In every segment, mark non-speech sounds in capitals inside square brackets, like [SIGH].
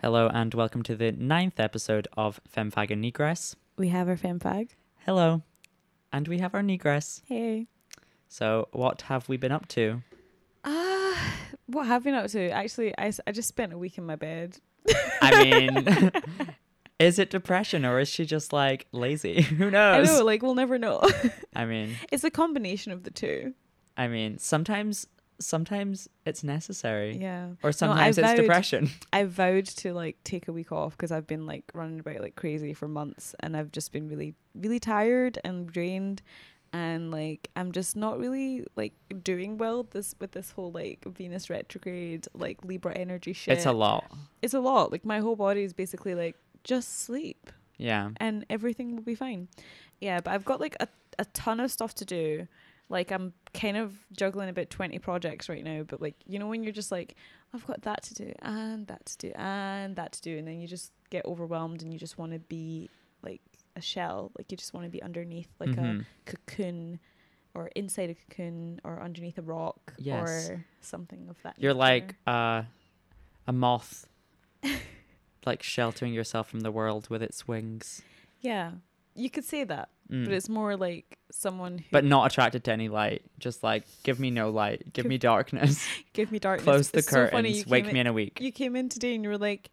Hello and welcome to the ninth episode of Femfag and Negress. We have our femfag. Hello. And we have our Negress. Hey. So, what have we been up to? Ah, what have we been up to? Actually, I, I just spent a week in my bed. I mean, [LAUGHS] is it depression or is she just like lazy? [LAUGHS] Who knows? I know, like we'll never know. I mean, [LAUGHS] it's a combination of the two. I mean, sometimes sometimes it's necessary. Yeah. Or sometimes it's vowed- depression. [LAUGHS] I vowed to like take a week off because I've been like running about like crazy for months and I've just been really really tired and drained and like I'm just not really like doing well this with this whole like Venus retrograde like Libra energy shit. It's a lot. It's a lot. Like my whole body is basically like just sleep. Yeah. and everything will be fine. Yeah, but I've got like a, a ton of stuff to do. Like I'm kind of juggling about 20 projects right now, but like you know when you're just like I've got that to do and that to do and that to do and then you just get overwhelmed and you just want to be like a shell, like you just want to be underneath like Mhm. a cocoon or inside a cocoon or underneath a rock Yes. or something of that. You're nature. like uh, a moth, [LAUGHS] like sheltering yourself from the world with its wings. yeah. You could say that, Mm. but it's more like someone who but not attracted to any light. Just like give me no light, give me darkness, [LAUGHS] give me darkness. close the It's so curtains, you wake me in- in a week. you came in today and you were like,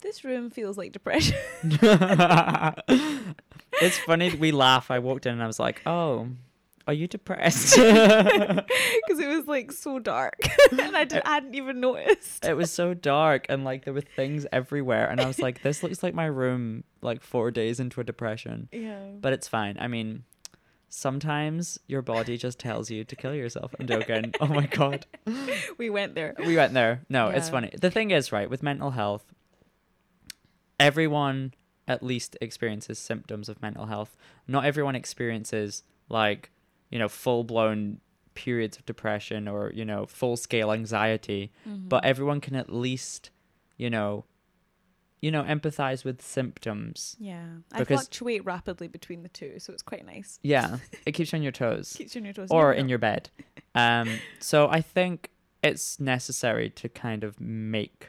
"This room feels like depression." [LAUGHS] it's funny we laugh. I walked in and I was like, "Oh, are you depressed?" [LAUGHS] [LAUGHS] because it was like so dark, [LAUGHS] and I, did, I hadn't even noticed. it was so dark and like there were things everywhere, and I was like, "This looks like my room." Like four days into a depression, Yeah, but it's fine. I mean, sometimes your body just tells you to kill yourself. I'm joking. Oh my god. we went there. we went there. No, it's funny. The thing is, right, with mental health, everyone at least experiences symptoms of mental health. Not everyone experiences like, you know, full blown periods of depression or, you know, full scale anxiety, Mm-hmm. but everyone can at least, you know, you know, empathize with symptoms. Yeah, I fluctuate rapidly between the two, so it's quite nice. Yeah, it [LAUGHS] keeps you on your toes. Keeps you on your toes. or Never in know. your bed. Um, so I think it's necessary to kind of make,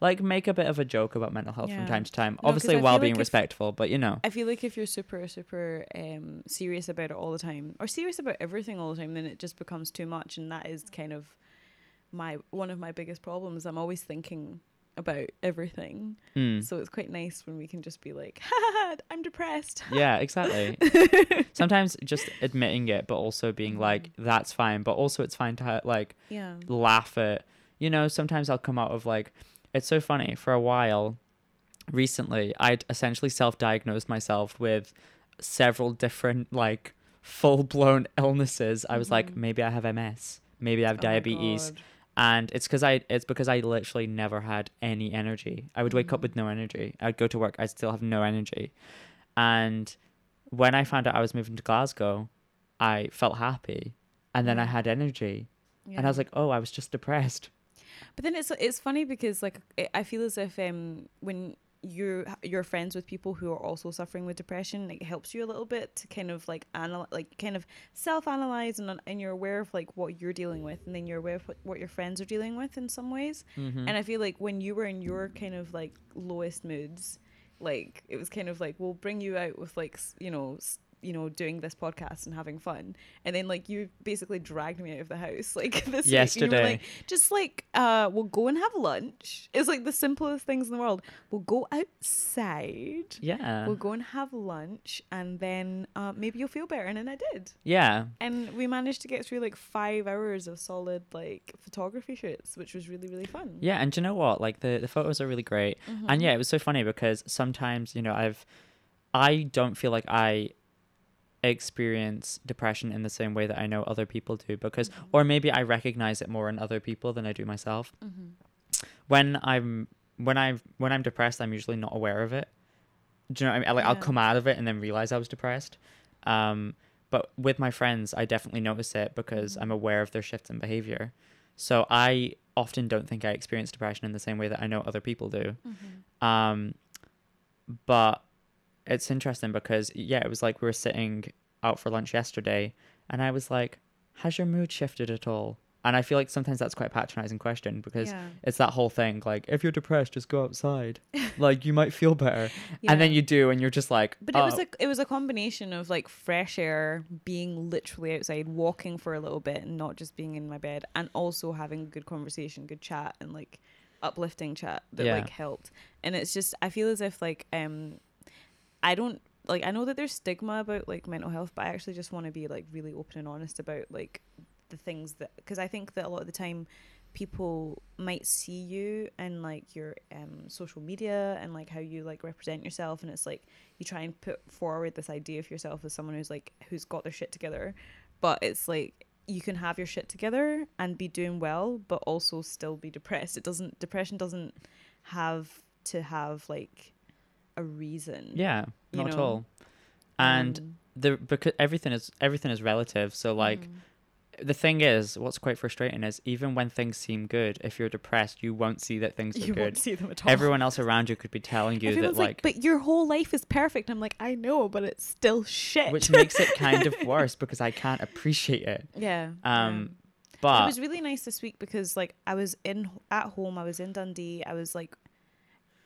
like, make a bit of a joke about mental health Yeah. from time to time. No, Obviously, while being like if- respectful, but you know, I feel like if you're super, super um, serious about it all the time, or serious about everything all the time, then it just becomes too much, and that is kind of my one of my biggest problems. I'm always thinking about everything, mm, so it's quite nice when we can just be like, "Ha ha, ha I'm depressed." yeah, exactly. [LAUGHS] Sometimes just admitting it, but also being like, that's fine. But also, it's fine to like Yeah. laugh at. You know, sometimes I'll come out of like, it's so funny. For a while, recently, I'd essentially self-diagnosed myself with several different like full-blown [LAUGHS] illnesses. I was like, Mhm. maybe I have MS, maybe I have Oh diabetes, and it's because I it's because I literally never had any energy. I would wake up Mhm. with no energy. I'd go to work, I'd still have no energy, and when I found out I was moving to Glasgow, I felt happy, and then I Mm. had energy, and I was like, oh, I was just depressed. But then it's it's funny because like I- I feel as if um when you're you're friends with people who are also suffering with depression, it helps you a little bit to kind of like analyze, like kind of self analyze, and and you're aware of like what you're dealing with, and then you're aware of what, what your friends are dealing with in some ways. Mm-hmm. And I feel like when you were in your kind of like lowest moods, like it was kind of like we'll bring you out with like you know you know doing this podcast and having fun, and then like you basically dragged me out of the house [LAUGHS] like this week, and you were Yesterday. like just like uh we'll go and have lunch. It's like the simplest things in the world. We'll go outside. yeah, We'll go and have lunch, and then uh, maybe you'll feel better. And then I did, yeah, and we managed to get through like five hours of solid like photography shoots, which was really really fun. yeah. And you know what? Like the the photos are really great, Mhm. and yeah, it was so funny because sometimes you know I've I don't feel like I experience depression in the same way that I know other people do because Mhm. or maybe I recognize it more in other people than I do myself. Mhm. When I'm when I when I'm depressed, I'm usually not aware of it. Do you know what I mean? Like I'll come out of it and then realize I was depressed. Um, but with my friends, I definitely notice it because I'm Mhm. aware of their shifts in behavior. So I often don't think I experience depression in the same way that I know other people do. Mhm. Um, but it's interesting because yeah, it was like we were sitting out for lunch yesterday, and I was like, "Has your mood shifted at all?" and I feel like sometimes that's quite a patronizing question because yeah. it's that whole thing like if you're depressed, just go outside. [LAUGHS] like you might feel better, and then you do, and you're just like, But it was "Oh." like it was a combination of like fresh air, being literally outside, walking for a little bit, and not just being in my bed, and also having a good conversation, good chat, and like uplifting chat that Yeah. like helped. And it's just I feel as if like um, I don't like I know that there's stigma about like mental health, but I actually just want to be like really open and honest about like the things that because I think that a lot of the time people might see you and like your um social media and like how you like represent yourself and it's like you try and put forward this idea of yourself as someone who's like who's got their shit together but it's like you can have your shit together and be doing well but also still be depressed. It doesn't depression doesn't have to have like a reason yeah, not at know, all. And Um, the because everything is everything is relative. So like mhm. the thing is, what's quite frustrating is even when things seem good, if you're depressed, you won't see that things are you good. won't see them at all Everyone else around you could be telling you that Everyone's like, but your whole life is perfect i'm like i know but it's still shit which makes it kind of [LAUGHS] worse because I can't appreciate it. yeah Um, it But it was really nice this week because like I was in at home, I was in Dundee, I was like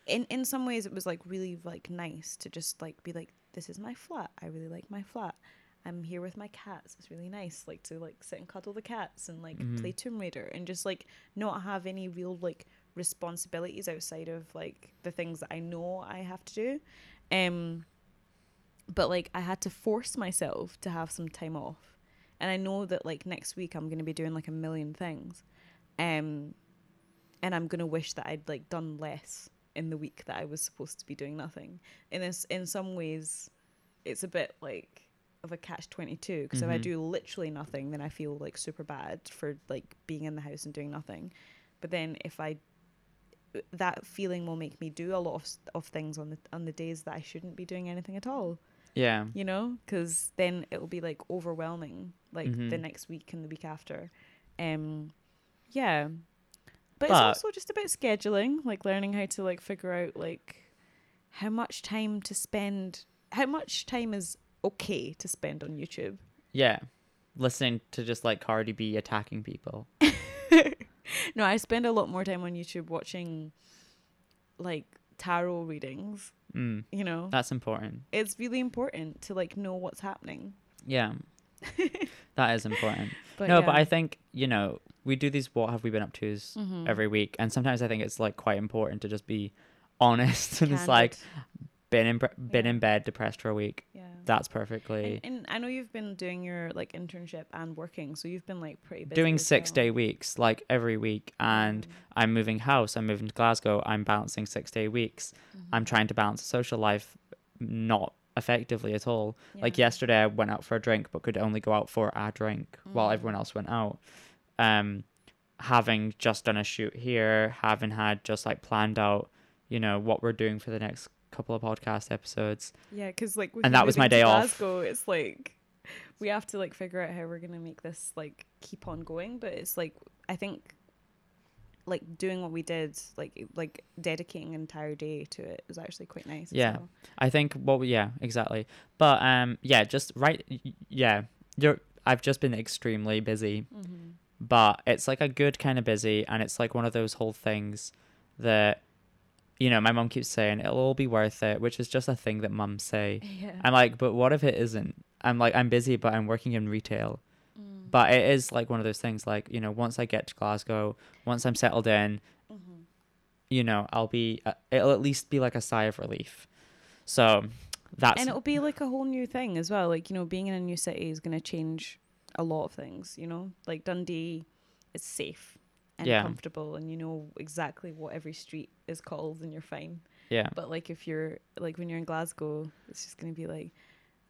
in in some ways it was like really like nice to just like be like this is my flat. I really like my flat. I'm here with my cats. It's really nice like to like sit and cuddle the cats and like Mhm. play Tomb Raider and just like not have any real like responsibilities outside of like the things that I know I have to do. Um but like I had to force myself to have some time off. And I know that like next week I'm going to be doing like a million things. Um and I'm going to wish that I'd like done less in the week that I was supposed to be doing nothing. In this in some ways it's a bit like of a catch 22 because if I Mhm. do literally nothing then I feel like super bad for like being in the house and doing nothing. But then if I that feeling will make me do a lot of, of things on the on the days that I shouldn't be doing anything at all yeah, you know because then it'll be like overwhelming like the Mhm. next week and the week after um yeah but, But- it's also just about scheduling like learning how to like figure out like how much time to spend how much time is okay to spend on youtube yeah. Listening to just like Cardi B attacking people. [LAUGHS] no i spend a lot more time on youtube watching like tarot readings Mm, you know that's important. it's really important to like know what's happening Yeah, [LAUGHS] that is important. but no, yeah. but I think you know we do these. What have we been up to's Mhm. every week, and sometimes I think it's like quite important to just be honest. [LAUGHS] and it's like been in been Yeah. in bed depressed for a week. yeah That's perfectly And, and I know you've been doing your like internship and working, so you've been like pretty busy. doing six well. day weeks like every week, and Mm. I'm moving house. I'm moving to Glasgow. I'm balancing six day weeks. I'm Mhm. trying to balance social life, not effectively at all. Like yesterday, I went out for a drink, but could only go out for a drink while Mm. everyone else went out. Um, having just done a shoot here, having had just like planned out, you know, what we're doing for the next couple of podcast episodes. Yeah, because like And that was my day off. It's like we have to like figure out how we're gonna make this like keep on going. But it's like I think like doing what we did, like like dedicating an entire day to it was actually quite nice. Yeah. well. I think what we, yeah, exactly. But um, yeah, just right, yeah. You're. I've just been extremely busy, Mhm. But it's like a good kind of busy, and it's like one of those whole things that, you know, my mom keeps saying it'll all be worth it, which is just a thing that mums say. Yeah. I'm like, but what if it isn't? I'm like, I'm busy, but I'm working in retail. Mm. But it is like one of those things, like you know, once I get to Glasgow, once I'm settled in, Mhm. you know, I'll be, uh, it'll at least be like a sigh of relief. So that's and it'll be like a whole new thing as well. Like you know, being in a new city is gonna change a lot of things. You know, like Dundee is safe and Yeah. comfortable, and you know exactly what every street is called, and you're fine. yeah, But like if you're like when you're in Glasgow, it's just gonna be like,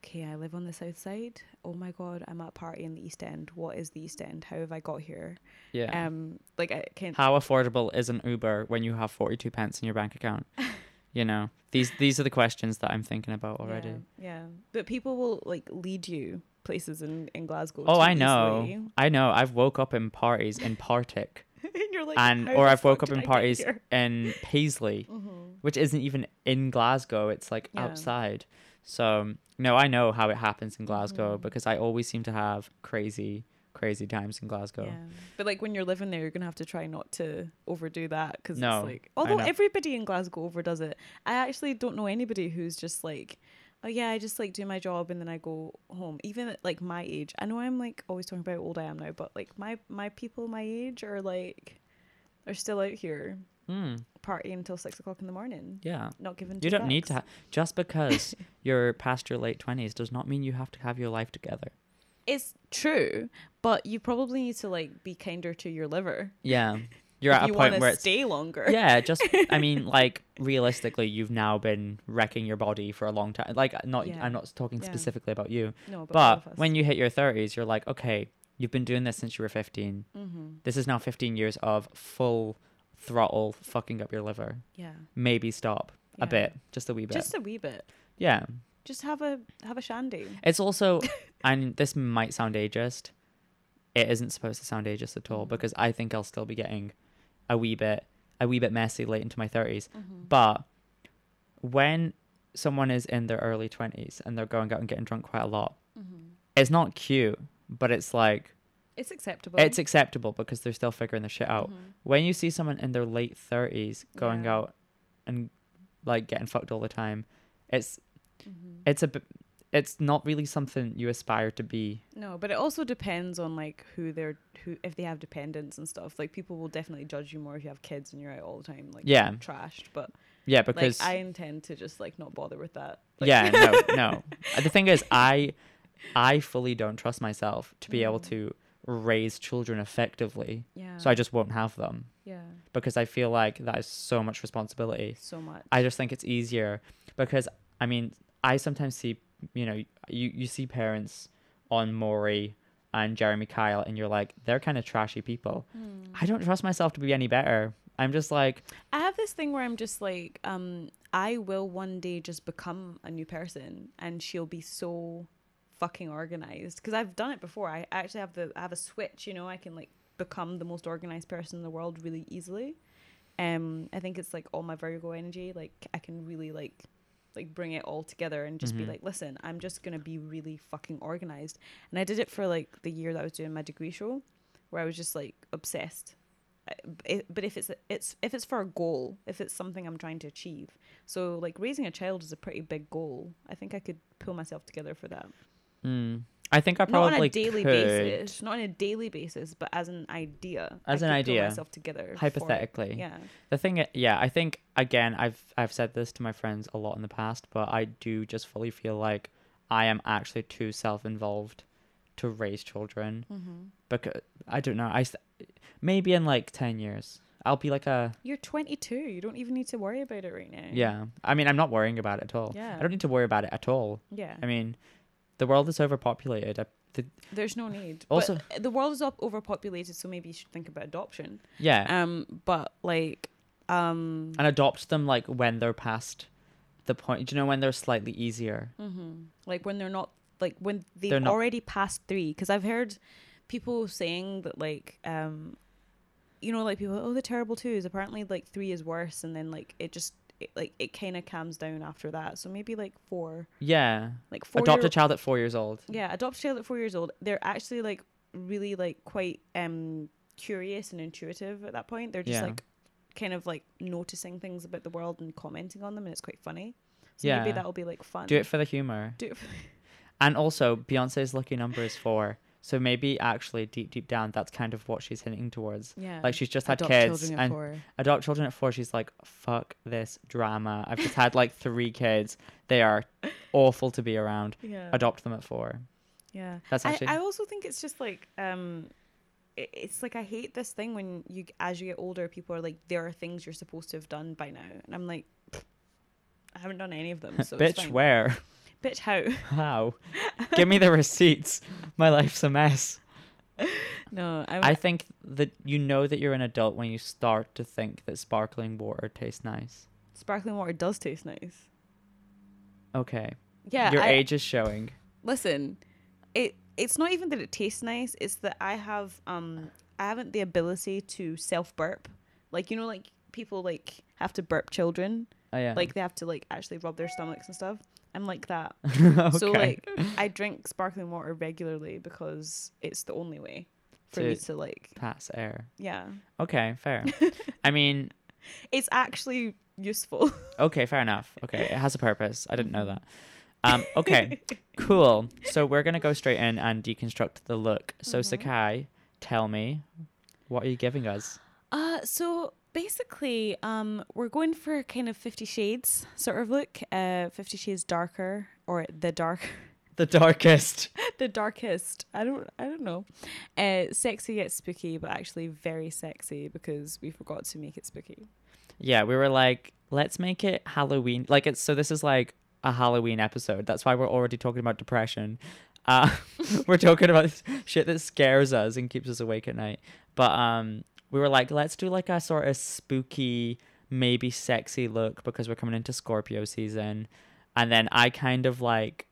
okay, I live on the south side. Oh my god, I'm at a party in the East End. What is the East End? How have I got here? yeah. Um, like I can't. How affordable is an Uber when you have 42 pence in your bank account? [LAUGHS] you know, these these are the questions that I'm thinking about already. Yeah, yeah, but people will like lead you places in in Glasgow. Oh, I know. easily. I know. I've woke up in parties in Partick [LAUGHS] and you're like, and or I've woke up in I parties in Paisley, [LAUGHS] Mhm. which isn't even in Glasgow. It's like Yeah. outside. So no, I know how it happens in Glasgow Mhm. because I always seem to have crazy, crazy times in Glasgow. Yeah. But like when you're living there, you're gonna have to try not to overdo that because No, it's like although everybody in Glasgow overdoes it. I actually don't know anybody who's just like, oh yeah, I just like do my job and then I go home. Even at like my age, I know I'm like always talking about how old I am now, but like my my people my age are like, are still out here Mm, partying until six o'clock in the morning, yeah. not giving. You don't need to. Ha- just because [LAUGHS] you're past your late twenties does not mean you have to have your life together. It's true, but you probably need to like be kinder to your liver. Yeah, [LAUGHS] you're if at a point where it's stay longer. yeah. Just I [LAUGHS] mean, like realistically, you've now been wrecking your body for a long time. Like, not Yeah. I'm not talking Yeah. specifically about you, No, but, but when you hit your thirties, you're like, okay, you've been doing this since you were 15. mm-hmm. This is now 15 years of full throttle fucking up your liver. yeah, Maybe stop Yeah. a bit, just a wee bit. just a wee bit. yeah. Just have a have a shandy. It's also, [LAUGHS] and this might sound ageist. It isn't supposed to sound ageist at all Mhm. because I think I'll still be getting a wee bit, a wee bit messy late into my 30s. Mm-hmm. But when someone is in their early 20s and they're going out and getting drunk quite a lot, Mm-hmm. it's not cute, but it's like, It's acceptable. it's acceptable because they're still figuring the shit out. Mhm. When you see someone in their late 30s going Yeah. out and like getting fucked all the time, it's Mhm. it's a bit it's not really something you aspire to be. No, but it also depends on like who they're who if they have dependents and stuff. Like people will definitely judge you more if you have kids and you're out all the time, like Yeah. trashed. But Yeah, because like I intend to just like not bother with that. Like, yeah, no, [LAUGHS] no. Uh, The thing is, I I fully don't trust myself to be able Mm. to raise children effectively, yeah, so I just won't have them yeah, because I feel like that is so much responsibility. so much. I just think it's easier because I mean I sometimes see you know you you see parents on Maury and Jeremy Kyle and you're like they're kind of trashy people. Hmm. I don't trust myself to be any better. I'm just like I have this thing where I'm just like, um, I will one day just become a new person, and she'll be so fucking organized because I've done it before. I actually have the I have a switch. You know, I can like become the most organized person in the world really easily. Um, I think it's like all my Virgo energy. Like I can really like like bring it all together and just be Mhm. like, listen, I'm just gonna be really fucking organized. And I did it for like the year that I was doing my degree show, where I was just like obsessed. But if it's it's if it's for a goal, if it's something I'm trying to achieve, so like raising a child is a pretty big goal. I think I could pull myself together for that. mm, I think I probably not on a daily could. basis, not on a daily basis, but as an idea. As I an idea, myself together. for hypothetically. Yeah. The thing, yeah, I think again, I've I've said this to my friends a lot in the past, but I do just fully feel like I am actually too self-involved to raise children Mm-hmm. because I don't know. I maybe in like ten years I'll be like a You're 22. You don't even need to worry about it right now. yeah. I mean, I'm not worrying about it at all. Yeah. I don't need to worry about it at all. Yeah. I mean, the world is overpopulated. I, the, There's no need. Also- but the world is up overpopulated, so maybe you should think about adoption. yeah, Um, but like, um, and adopt them like when they're past the point. Do you know when they're slightly easier? hmm Like when they're not like when they've They're not- already passed three. Because I've heard people saying that like um, you know, like people oh the terrible twos. Apparently like three is worse, and then like it just it, like it kind of calms down after that. So maybe like four, Yeah, like four. adopt a child at four years old. yeah, adopt a child at four years old. They're actually like really like quite um curious and intuitive at that point. They're just Yeah. like kind of like noticing things about the world and commenting on them, and it's quite funny. So Yeah. maybe that'll be like fun. Do it for the humor. Do it for [LAUGHS] And also, Beyonce's lucky number is four. So maybe actually, deep, deep down, that's kind of what she's hinting towards. yeah. Like she's just had Adopt kids children at and four. adopt children at four. She's like, fuck this drama. I've just had like three kids. They are awful to be around. Yeah. Adopt them at four. Yeah. That's actually I also think it's just like um i- it's like I hate this thing when you as you get older people are like there are things you're supposed to have done by now and I'm like I haven't done any of them so [LAUGHS] bitch. Where? Bitch how [LAUGHS] How? Give me the receipts. My life's a mess. no I'm, I think that you know that you're an adult when you start to think that sparkling water tastes nice. sparkling water does taste nice Okay. yeah Your I, age is showing. listen it it's not even that it tastes nice it's that I have um I haven't the ability to self burp like you know like people like have to burp children Oh yeah. like they have to like actually rub their stomachs and stuff I'm like that. [LAUGHS] okay. So like I drink sparkling water regularly because it's the only way for me To- to like pass air. yeah. Okay, fair. [LAUGHS] I mean, It's actually useful. [LAUGHS] okay, fair enough. Okay, it has a purpose. I didn't know that. Um, okay, cool. So we're gonna go straight in and deconstruct the look. So Mhm. Sakai, tell me, what are you giving us? Uh so basically um we're going for kind of 50 shades sort of look. Uh 50 shades darker or the dark [LAUGHS] The darkest. the darkest. I don't I don't know. Uh sexy yet spooky but actually very sexy because we forgot to make it spooky. Yeah, we were like, let's make it Halloween. Like it's so this is like a Halloween episode. That's why we're already talking about depression. Uh, [LAUGHS] we're talking about [LAUGHS] shit that scares us and keeps us awake at night. But um, we were like, let's do like a sort of spooky, maybe sexy look because we're coming into Scorpio season. And then I kind of like,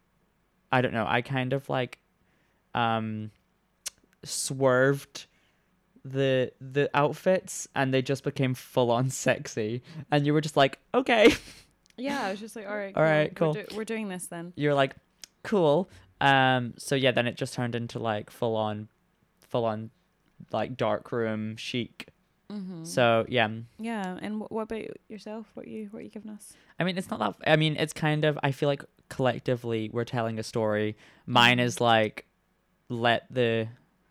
I don't know, I kind of like, um, swerved the the outfits and they just became full on [LAUGHS] sexy and you were just like okay Yeah, I was just like all right, [LAUGHS] All right, We're, cool. do- we're doing this then. you're like cool um so yeah then it just turned into like full on full on like dark room chic Mm-hmm. so yeah Yeah, and wh- what about yourself? What you what you giving us? i mean it's not that i mean it's kind of i feel like collectively we're telling a story mine is like let the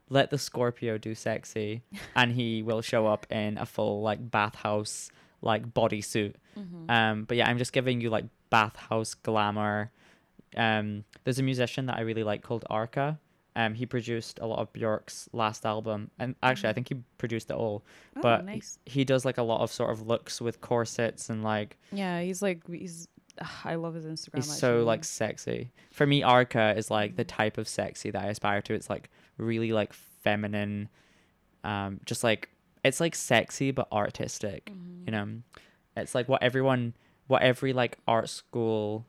let the scorpio do sexy [LAUGHS] and he will show up in a full like bathhouse like bodysuit Mm-hmm. Um, but yeah, I'm just giving you like bathhouse glamour. Um, there's a musician that I really like called Arca. Um, he produced a lot of Bjork's last album, and actually, I think he produced it all. oh, but nice. He does like a lot of sort of looks with corsets and like Yeah, he's like he's. ugh, I love his Instagram. he's so like sexy. For me, Arca is like the type of sexy that I aspire to. It's like really like feminine, um, just like it's like sexy but artistic. Mhm. you know it's like what everyone what every like art school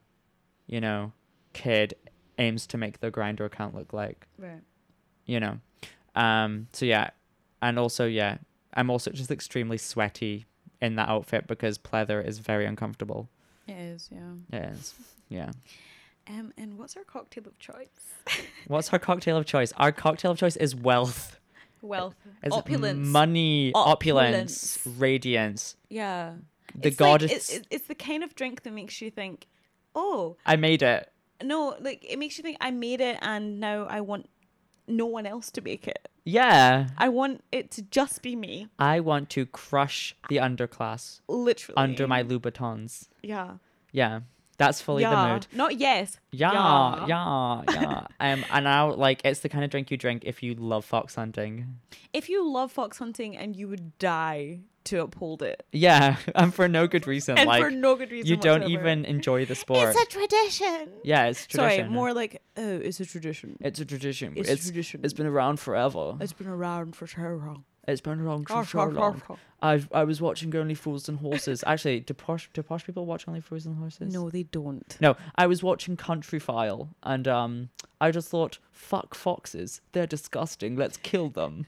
you know kid aims to make the Grindr account look like Right. you know um so yeah and also yeah i'm also just extremely sweaty in that outfit because pleather is very uncomfortable It is, yeah. it is yeah Um, and what's our cocktail of choice? [LAUGHS] what's our cocktail of choice our cocktail of choice is wealth Wealth, it's opulence. money opulence, Opulence. radiance yeah. the It's goddess it's, it's- it's the kind of drink that makes you think, oh i made it no, like it makes you think I made it, and now I want no one else to make it. yeah I want it to just be me, I want to crush the underclass literally under my Louboutins. Yeah. Yeah, that's fully yeah. the mood. Not yes. Yeah, yeah, yeah. [LAUGHS] um, and now like it's the kind of drink you drink if you love fox hunting. If you love fox hunting and you would die to uphold it, Yeah, [LAUGHS] and for no good reason. and like for no good reason, you don't whatsoever. even enjoy the sport. [LAUGHS] It's a tradition. yeah, it's tradition. Sorry, more like oh, it's a tradition. It's a tradition. It's, It's a tradition. it's been around forever. it's been around for so long. It's been around for so long. I I was watching Only Fools and Horses. [LAUGHS] Actually, do posh do posh people watch Only Fools and Horses? No, they don't. No, I was watching Country File and um I just thought, fuck foxes. They're disgusting. Let's kill them.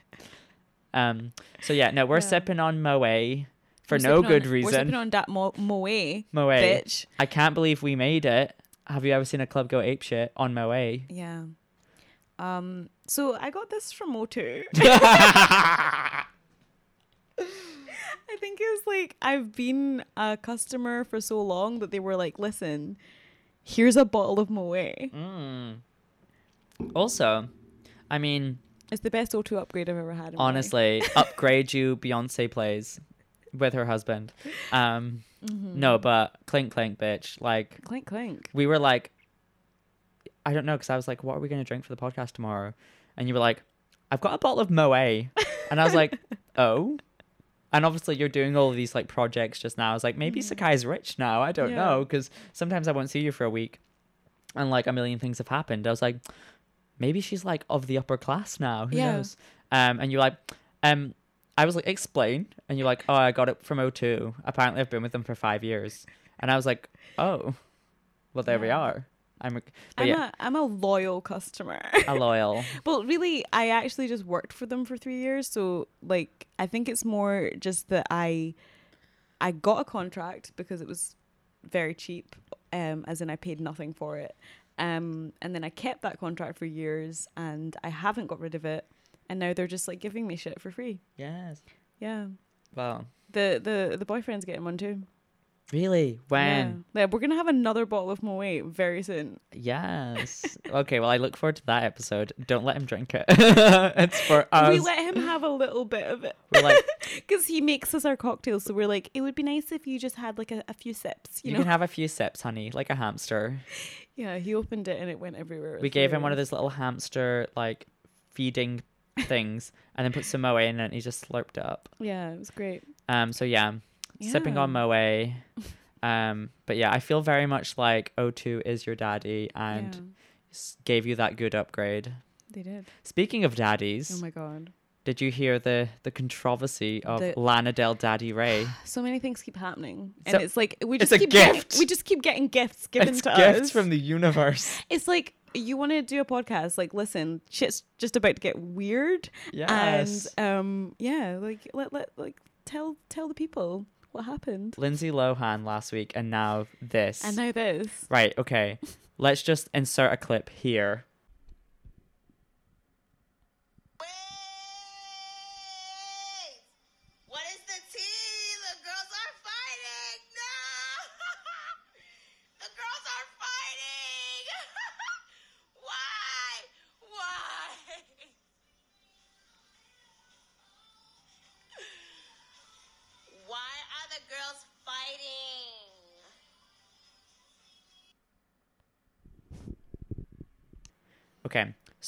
Um so yeah, no, we're Yeah. sipping on Moe for We're no good on, reason. We're sipping on that mo- moe, Moe. bitch. I can't believe we made it. Have you ever seen a club go ape shit on Moe? Yeah. Um. So I got this from O2. [LAUGHS] I think it was like I've been a customer for so long that they were like, "Listen, here's a bottle of Moe. mm. Also, I mean, It's the best O2 upgrade I've ever had." Honestly, [LAUGHS] upgrade you Beyonce plays with her husband. Um Mhm. no, but clink clink bitch. Like clink clink. we were like, I don't know, because I was like, what are we going to drink for the podcast tomorrow? And you were like, I've got a bottle of Moe. And I was like, [LAUGHS] oh. And obviously, you're doing all of these like projects just now. I was like, maybe. Sakai's rich now. I don't Yeah. know. Because sometimes I won't see you for a week and like a million things have happened. I was like, maybe she's like of the upper class now. Who Yeah. knows? Um, and you're like, um, I was like, explain. And you're like, oh, I got it from O2. Apparently, I've been with them for five years. And I was like, oh, well, there we Yeah. are. I'm a, I'm yeah, a I'm a loyal customer. a loyal. [LAUGHS] Well, really, I actually just worked for them for three years, so like I think it's more just that I I got a contract because it was very cheap um, as in I paid nothing for it. Um, and then I kept that contract for years, and I haven't got rid of it. And now they're just like giving me shit for free. Yes. Yeah, Well, the the the boyfriend's getting one too. Really? When? Yeah. yeah, we're gonna have another bottle of Moet very soon. Yes. [LAUGHS] okay. Well, I look forward to that episode. Don't let him drink it. [LAUGHS] it's for us. We let him have a little bit of it We're like, [LAUGHS] because he makes us our cocktails. So we're like, it would be nice if you just had like a, a few sips. You, you, know? can have a few sips, honey, like a hamster. yeah, he opened it and it went everywhere. It We gave him one of those little hamster like feeding things, and then put some moe in, it and he just slurped it up. Yeah, it was great. Um. So yeah, sipping on Yeah. moe. [LAUGHS] Um. But yeah, I feel very much like O2 is your daddy and yeah, s- gave you that good upgrade. they did. Speaking of daddies, Oh my god. did you hear the the controversy of The- Lana Del Daddy [SIGHS] Ray? So many things keep happening, So- and it's like we it's just a keep gift. Getting, we just keep getting gifts given it's to gifts us. Gifts from the universe. [LAUGHS] it's like you want to do a podcast. Like, listen, shit's just about to get weird, Yes. and um, yeah, like let let like tell tell the people what happened, Lindsay Lohan last week, and now this. and now this. Right, okay. [LAUGHS] Let's just insert a clip here.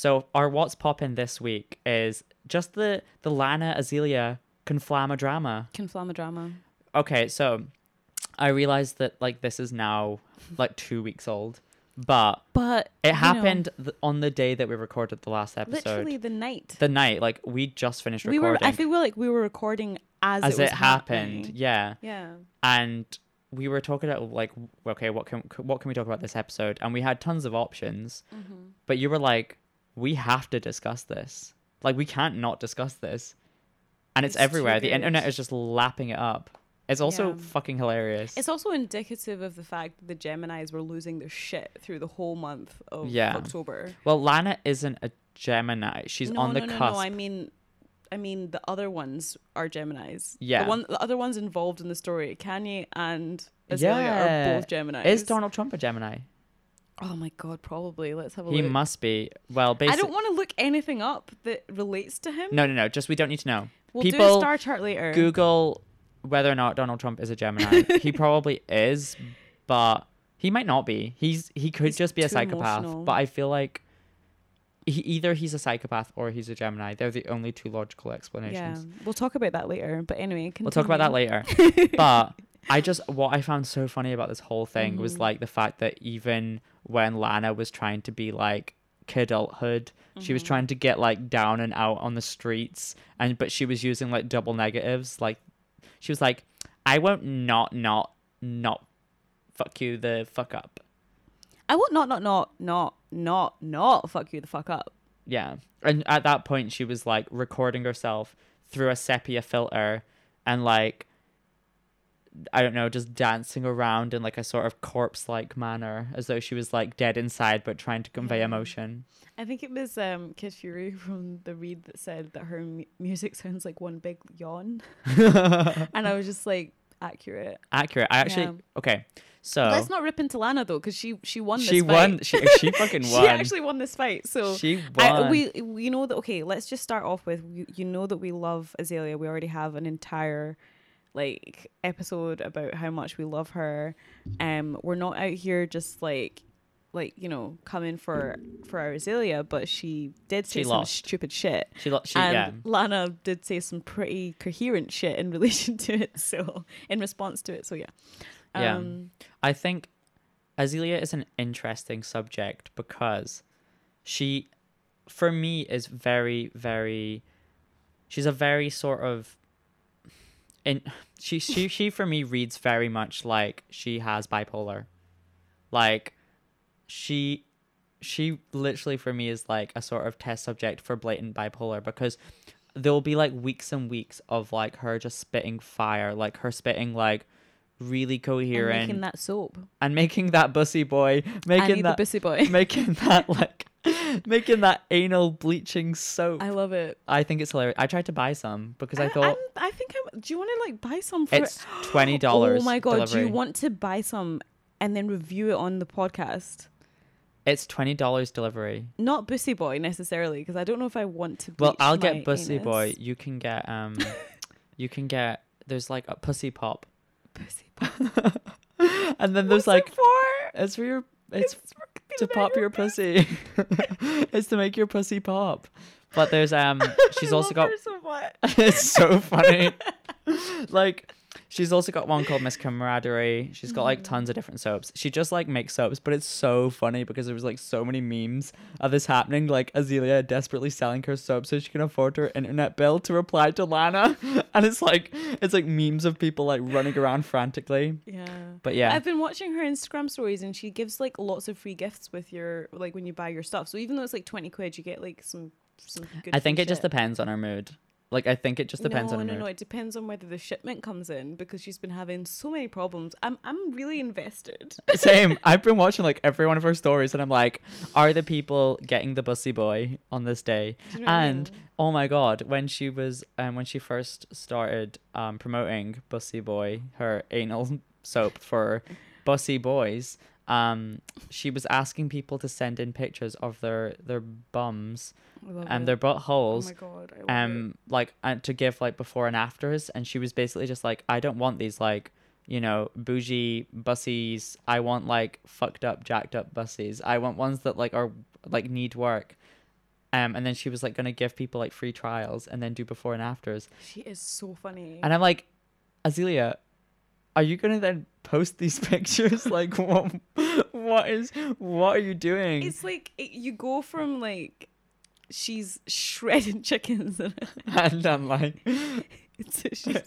So our what's poppin' this week is just the the Lana Azealia conflama drama. Conflama drama. Okay, so I realized that like this is now like two weeks old, but But it happened th- on the day that we recorded the last episode. literally the night. the night, like we just finished recording. we recording were. I feel like we were recording as, as it, it, was happened. happening. Yeah, Yeah. and we were talking about like okay what can what can we talk about this episode and we had tons of options Mm-hmm. but you were like we have to discuss this like we can't not discuss this and it's, It's everywhere the internet is just lapping it up it's also Yeah. fucking hilarious It's also indicative of the fact that the Geminis were losing their shit through the whole month of Yeah. October. well lana isn't a gemini she's no, on the no, no, cusp no. I mean, I mean the other ones are Geminis. Yeah. The one, the other ones involved in the story, Kanye and Azealia Yeah. are both Geminis. is donald trump a gemini Oh my god, probably. Let's have a look. he look. must be well basically I basically don't want to look anything up that relates to him. no no no just we don't need to know we'll do a people star chart later. Google whether or not Donald Trump is a Gemini. he [LAUGHS] probably is, but he might not be. He's he could He's just be a too psychopath. emotional. But I feel like he either he's a psychopath or he's a Gemini. They're the only two logical Yeah, explanations. we'll talk about that later. But anyway, We'll talk about that later. [LAUGHS] but I just what I found so funny about this whole thing was Mhm. like the fact that even when Lana was trying to be like kidulthood, she was Mhm. trying to get like down and out on the streets and but she was using like double negatives. Like she was like, I won't not not not fuck you the fuck up. I will not, not, not, not, not, not fuck you the fuck up. Yeah. And at that point she was like recording herself through a sepia filter and like I don't know, just dancing around in like a sort of corpse like manner, as though she was like dead inside but trying to convey Yeah. emotion. I think it was um, Kid Fury [LAUGHS] from the read that said that her mu- music sounds like one big yawn, [LAUGHS] and I was just like, accurate. Accurate. I actually Yeah. okay. So Let's not rip into Lana though, because she she won. This she fight. won. She [LAUGHS] she fucking won. she actually won this fight. So she won. I, we we know that. Okay, let's just start off with you, you know that we love Azealia. We already have an entire like episode about how much we love her. Um, we're not out here just like like you know coming for for our Azealia, but she did say She some lost. stupid shit. she lo- she and yeah. Lana did say some pretty coherent shit in [LAUGHS] relation to it. So in response to it. So yeah. Yeah. Um, I think Azealia is an interesting subject because she, for me, is very, very. She's a very sort of. In [SIGHS] she she she for me reads very much like she has bipolar, like, she, she literally for me is like a sort of test subject for blatant bipolar because there will be like weeks and weeks of like her just spitting fire, like her spitting like really coherent And making that soap. and making that bussy boy, making that the bussy boy. [LAUGHS] making that like [LAUGHS] making that anal bleaching soap. I love it. I think it's hilarious. I tried to buy some because I I- thought I'm- I think I'm. Do you want to like buy some for? it's twenty [GASPS] dollars. Oh my god! Do you want to buy some and then review it on the podcast? It's twenty dollars delivery. Not Bussy Boy necessarily, because I don't know if I want to. Well, I'll get Bussy anus. Boy. You can get um, [LAUGHS] you can get there's like a Pussy Pop, Bussy Boy. [LAUGHS] and then What's there's like it for? it's for your it's for to pop your pussy. [LAUGHS] it's to make your pussy pop. But there's um, [LAUGHS] she's also got so [LAUGHS] it's so funny. like she's also got one called Miss Camaraderie. She's got like tons of different soaps. She just like makes soaps, but it's so funny because there was like so many memes of this happening. Like Azealia desperately selling her soap so she can afford her internet bill to reply to Lana, [LAUGHS] and it's like it's like memes of people like running around frantically. Yeah. But yeah, I've been watching her Instagram stories and she gives like lots of free gifts with your like when you buy your stuff. So even though it's like twenty quid, you get like some some good. I think it just depends on her mood. Like I think it just depends no, on No, no, no. It depends on whether the shipment comes in because she's been having so many problems. I'm I'm really invested. [LAUGHS] Same. I've been watching like every one of her stories, and I'm like, are the people getting the bussy boy on this day? You know what I And mean? oh my god, when she was um when she first started um promoting Bussy Boy, her anal soap for Bussy Boys, um she was asking people to send in pictures of their their bums And it. Oh my god. I love um like and to give like before and afters and she was basically just like i don't want these like you know bougie bussies i want like fucked up jacked up bussies i want ones that like are like need work um and then she was like gonna give people like free trials and then do before and afters. She is so funny. and i'm like azealia are you gonna then post these [LAUGHS] pictures like what what is what are you doing it's like it, you go from like she's shredding [LAUGHS] chickens. And i'm like to she's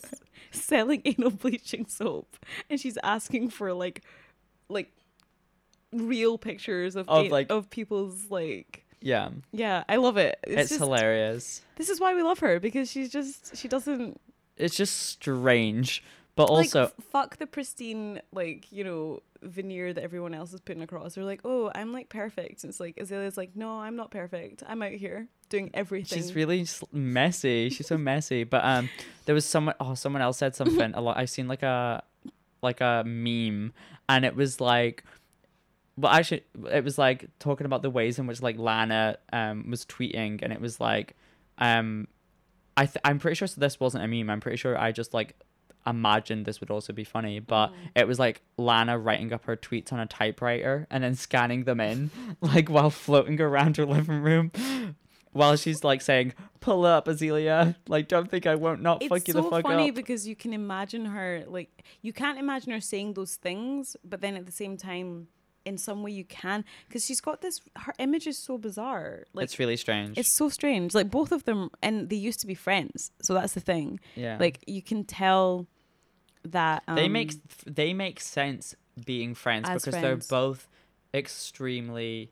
selling anal bleaching soap. And she's asking for like like real pictures of Of, an- like- of people's like yeah. Yeah i love it. It's, just, hilarious. This is why we love her because she's just she doesn't it's just strange but like also f- fuck the pristine like you know veneer that everyone else is putting across. They're like oh i'm like perfect. And it's like azealia's like no i'm not perfect. I'm out here doing everything. She's really messy. She's so messy. But um there was someone oh someone else said something a lot. I've seen like a like a meme. And it was like well actually it was like talking about the ways in which like lana um was tweeting. And it was like um i th- i'm pretty sure this wasn't a meme. I'm pretty sure i just like imagined this would also be funny but mm. it was like lana writing up her tweets on a typewriter and then scanning them in [LAUGHS] like while floating around her living room while she's like saying pull up azealia. Like don't think i won't not it's fuck you so the fuck funny because you can imagine her like you can't imagine her saying those things but then at the same time in some way you can because she's got this her image is so bizarre like it's really strange. it's so strange like both of them and they used to be friends so that's the thing. Yeah. Like you can tell that um, they make they make sense being friends because friends. they're both extremely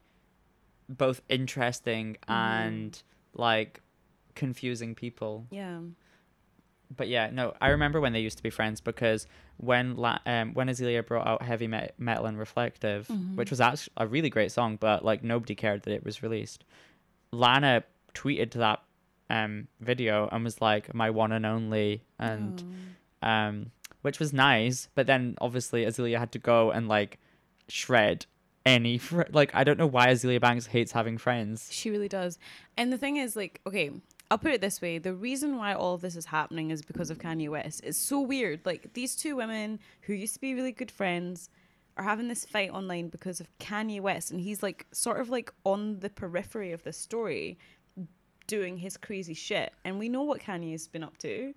both interesting Mm-hmm. and like confusing people yeah but yeah no i remember when they used to be friends because when La- um when azealia brought out heavy Met- metal and reflective Mm-hmm. which was actually a really great song but like nobody cared that it was released lana tweeted to that um video and was like my one and only and Oh. um, which was nice. But then obviously Azealia had to go and like shred any [LAUGHS] fr- like I don't know why Azealia Banks hates having friends. She really does. And the thing is, like, okay, I'll put it this way: the reason why all of this is happening is because of Kanye West. It's so weird. Like these two women who used to be really good friends are having this fight online because of Kanye West, and he's like sort of like on the periphery of the story, doing his crazy shit. And we know what Kanye's been up to,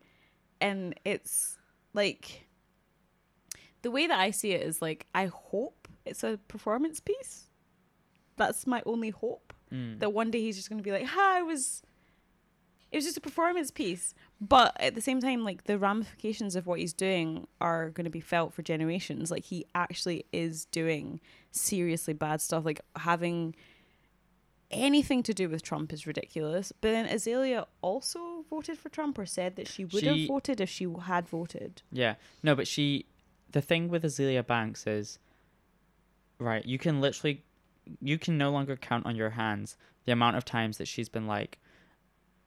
and it's like the way that I see it is like I hope it's a performance piece. That's my only hope Mm. that one day he's just going to be like, "Hi, I was." It was just a performance piece, but at the same time, like the ramifications of what he's doing are going to be felt for generations. Like he actually is doing seriously bad stuff. Like having anything to do with Trump is ridiculous. But then Azealia also voted for Trump, or said that she would have voted if she had voted. Yeah, no, but she the thing with Azealia Banks is, right? You can literally, you can no longer count on your hands the amount of times that she's been like,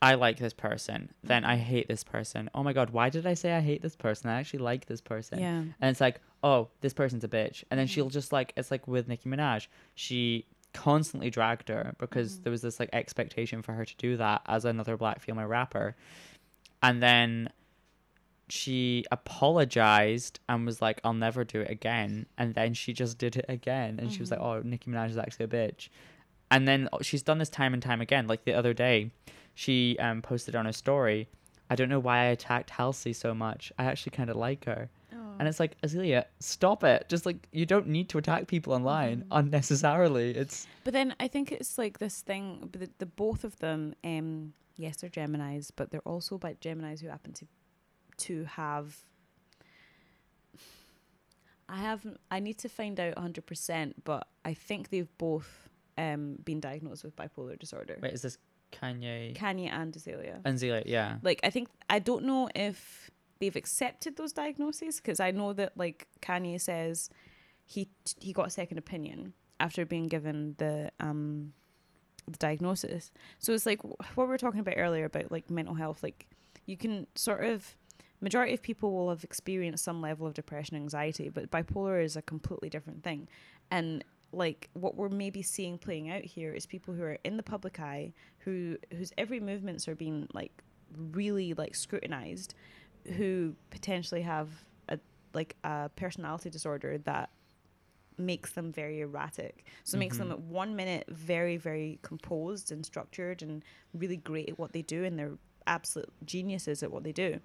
I like this person, then I hate this person. Oh my god, why did I say I hate this person? I actually like this person. Yeah. And it's like, oh, this person's a bitch. And then she'll just like, it's like with Nicki Minaj. She constantly dragged her because there was this like expectation for her to do that as another black female rapper. And then she apologized and was like, I'll never do it again. And then she just did it again. And she was like, oh, Nicki Minaj is actually a bitch. And then uh, she's done this time and time again. Like the other day, she um, posted on her story, I don't know why I attacked Halsey so much. I actually kind of like her. And it's like, Azealia, stop it. Just like, you don't need to attack people online unnecessarily. It's, But then I think it's like this thing. The, the both of them, um, yes, they're Gemini's, but they're also by Gemini's who happen to to have. I haven't. I need to find out hundred percent, but I think they've both um been diagnosed with bipolar disorder. wait, is this Kanye Kanye and Azealia. and Azealia? Yeah. Like I think I don't know if they've accepted those diagnoses because I know that like Kanye says he he got a second opinion after being given the um the diagnosis. So it's like what we were talking about earlier about like mental health. Like you can sort of majority of people will have experienced some level of depression anxiety, but bipolar is a completely different thing. And like what we're maybe seeing playing out here is people who are in the public eye who whose every movements are being like really like scrutinized who potentially have a like a personality disorder that makes them very erratic so it makes them Mhm. at one minute very very composed and structured and really great at what they do and they're absolute geniuses at what they do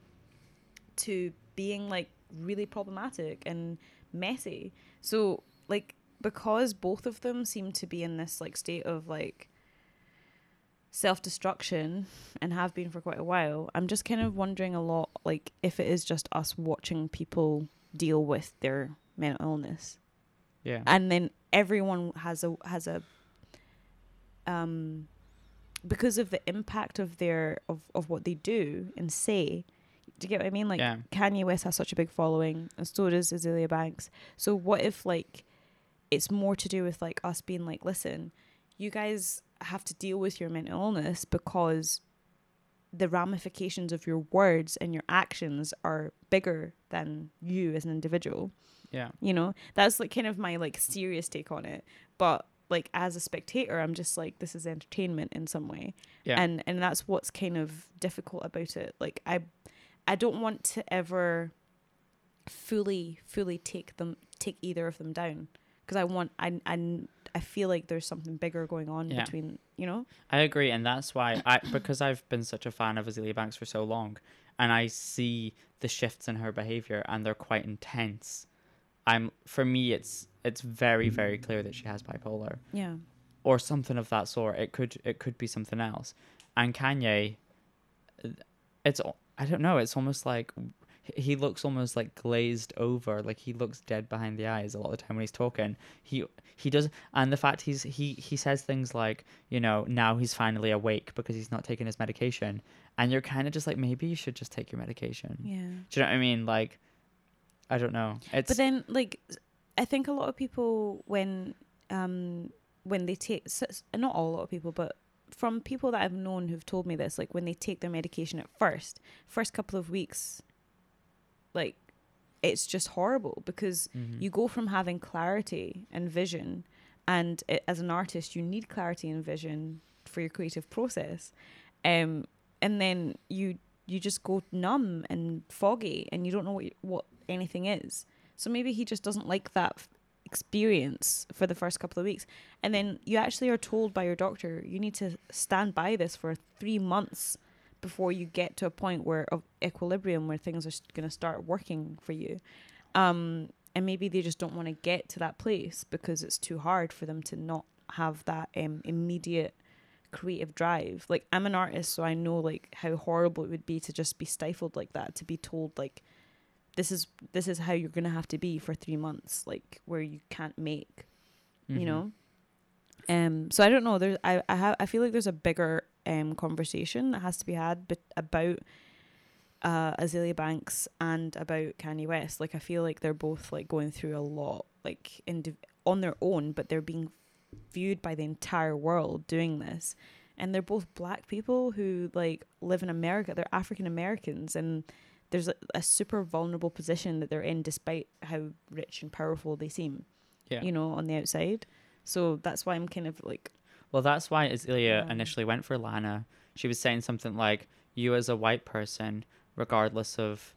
to being like really problematic and messy so like because both of them seem to be in this like state of like self-destruction and have been for quite a while i'm just kind of wondering a lot like if it is just us watching people deal with their mental illness Yeah. and then everyone has a has a um because of the impact of their of, of what they do and say do you get what i mean like yeah. Kanye West has such a big following, and so does Azealia Banks. So what if like it's more to do with like us being like, listen, you guys have to deal with your mental illness because the ramifications of your words and your actions are bigger than you as an individual. Yeah. You know, that's like kind of my like serious take on it. But like as a spectator, I'm just like this is entertainment in some way Yeah. and and that's what's kind of difficult about it like i i don't want to ever fully fully take them take either of them down because i want I, I i feel like there's something bigger going on Yeah. between you know I agree, and that's why I [COUGHS] because I've been such a fan of Azealia Banks for so long, and I see the shifts in her behavior, and they're quite intense. I'm for me, it's it's very very clear that she has bipolar yeah or something of that sort. It could it could be something else. And Kanye, it's I don't know. It's almost like he looks almost like glazed over, like he looks dead behind the eyes a lot of the time when he's talking. He he does, and the fact he's he he says things like you know now he's finally awake because he's not taking his medication, and you're kind of just like maybe you should just take your medication. yeah Do you know what I mean? Like, I don't know. It's but then like i think a lot of people when um when they take not all a lot of people but from people that i've known who've told me this like when they take their medication at first first couple of weeks like it's just horrible because Mhm. you go from having clarity and vision and it, as an artist you need clarity and vision for your creative process um and then you you just go numb and foggy and you don't know what what anything is so maybe he just doesn't like that f- experience for the first couple of weeks and then you actually are told by your doctor you need to stand by this for 3 months before you get to a point where of equilibrium where things are going to start working for you. Um and maybe they just don't want to get to that place because it's too hard for them to not have that um, immediate creative drive. Like i'm an artist so i know like how horrible it would be to just be stifled like that to be told like this is this is how you're gonna have to be for three months like where you can't make you Mhm. know? Um so i don't know there's i i have i feel like there's a bigger um conversation that has to be had but about uh, Azealia Banks and about Kanye West. Like I feel like they're both like going through a lot, like in on their own, but they're being viewed by the entire world doing this. And they're both black people who like live in America. They're African Americans, and there's a, a super vulnerable position that they're in, despite how rich and powerful they seem. Yeah. You know, on the outside. So that's why I'm kind of like, Well, that's why Um, initially went for Lana. She was saying something like, "You as a white person, regardless of,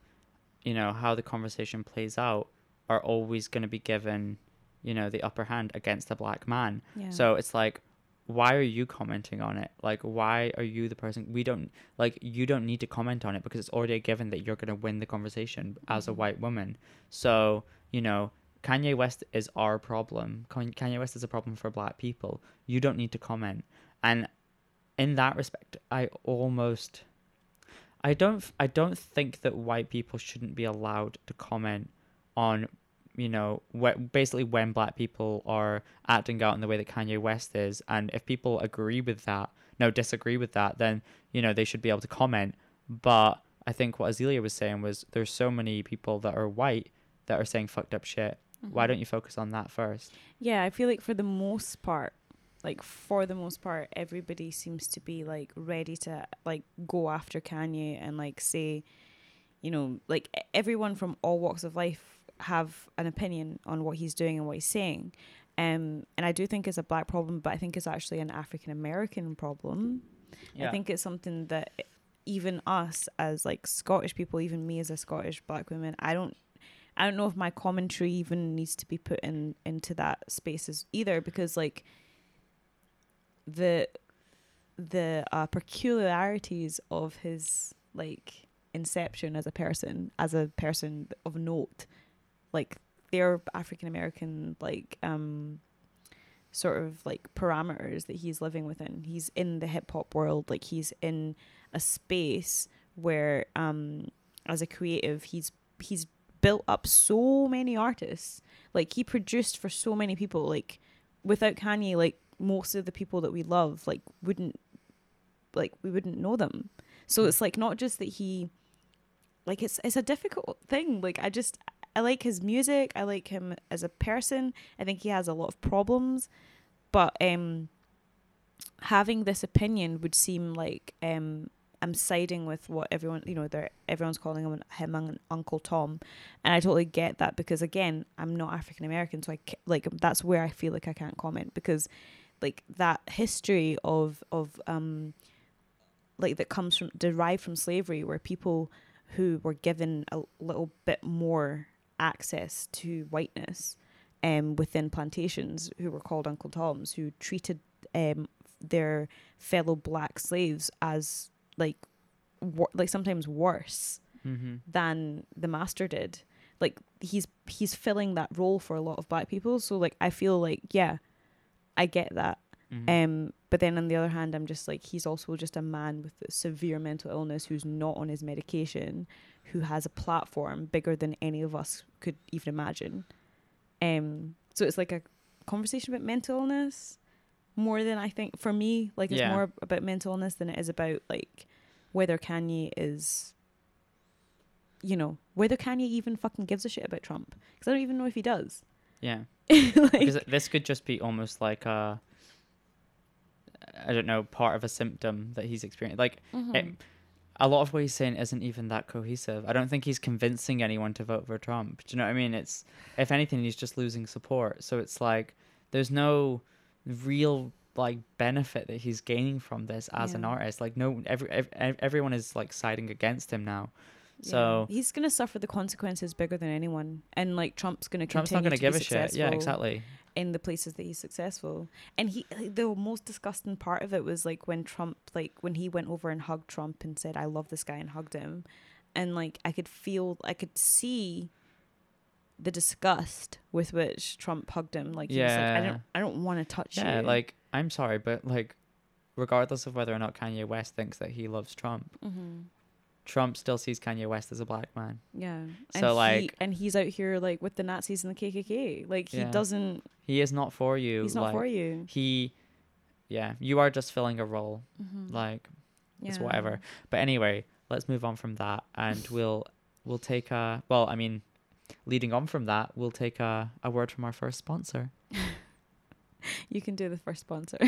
you know, how the conversation plays out, are always going to be given, you know, the upper hand against a black man." yeah. So it's like, why are you commenting on it? Like, why are you the person? We don't like you don't need to comment on it because it's already a given that you're going to win the conversation as a Mhm. white woman. So you know, Kanye West is our problem. Kanye West is a problem for black people. You don't need to comment. And in that respect, I almost, I don't, I don't think that white people shouldn't be allowed to comment on, you know, wh- basically when black people are acting out in the way that Kanye West is, and if people agree with that, no, disagree with that, then you know they should be able to comment. But I think what Azealia was saying was there's so many people that are white that are saying fucked up shit. Why Mhm. don't you focus on that first? Yeah, I feel like for the most part, like for the most part, everybody seems to be like ready to like go after Kanye and like say, you know, like everyone from all walks of life have an opinion on what he's doing and what he's saying. Um, and I do think it's a black problem, but I think it's actually an African American problem. I think it's something that even us as like Scottish people, even me as a Scottish black woman, I don't I don't know if my commentary even needs to be put in into that spaces either because like the the uh, peculiarities of his like inception as a person as a person of note like they're African American like um sort of like parameters that he's living within. He's in the hip hop world, like he's in a space where um as a creative he's he's built up so many artists. Like he produced for so many people. Like without Kanye, like most of the people that we love like wouldn't like we wouldn't know them. So it's like not just that he like it's it's a difficult thing. Like I just I like his music. I like him as a person. I think he has a lot of problems, but um, having this opinion would seem like um, I'm siding with what everyone you know. They're everyone's calling him him Uncle Tom, and I totally get that because again, I'm not African American, so I like that's where I feel like I can't comment because like that history of of um like that comes from derived from slavery where people who were given a little bit more access to whiteness um, within plantations who were called Uncle Toms, who treated um, their fellow black slaves as like wor- like sometimes worse Mm-hmm. than the master did. Like he's he's filling that role for a lot of black people. So like I feel like yeah, I get that. Mm-hmm. Um, but then on the other hand, I'm just like he's also just a man with a severe mental illness who's not on his medication, who has a platform bigger than any of us could even imagine. Um, so it's like a conversation about mental illness more than I think for me. Like it's Yeah. more about mental illness than it is about like whether Kanye is. You know whether Kanye even fucking gives a shit about Trump because I don't even know if he does. [LAUGHS] yeah. like, because this could just be almost like a i don't know part of a symptom that he's experiencing like mhm. it, a lot of what he's saying isn't even that cohesive i don't think he's convincing anyone to vote for trump do you know what i mean it's if anything he's just losing support so it's like there's no real like benefit that he's gaining from this as an artist. Like no every, ev- everyone is like siding against him now. So he's gonna suffer the consequences bigger than anyone, and like Trump's gonna trump's not going to give a shit. Yeah exactly. in the places that he's successful. And he, the most disgusting part of it was like when Trump, like when he went over and hugged Trump and said, "I love this guy," and hugged him, and like I could feel, I could see the disgust with which Trump hugged him. Like he was like, "I don't, I don't want to touch Yeah, you." like I'm sorry, but like, regardless of whether or not Kanye West thinks that he loves Trump, hmm Trump still sees Kanye West as a black man. yeah. So, and like- he, and he's out here like with the Nazis and the KKK. Like he Yeah. doesn't, He is not for you. he's not like, for you. He, yeah, you are just filling a role. Mhm. Like it's whatever. But anyway, let's move on from that, and we'll we'll take a well. I mean, leading on from that, we'll take a a word from our first sponsor. [LAUGHS] You can do the first sponsor. [LAUGHS]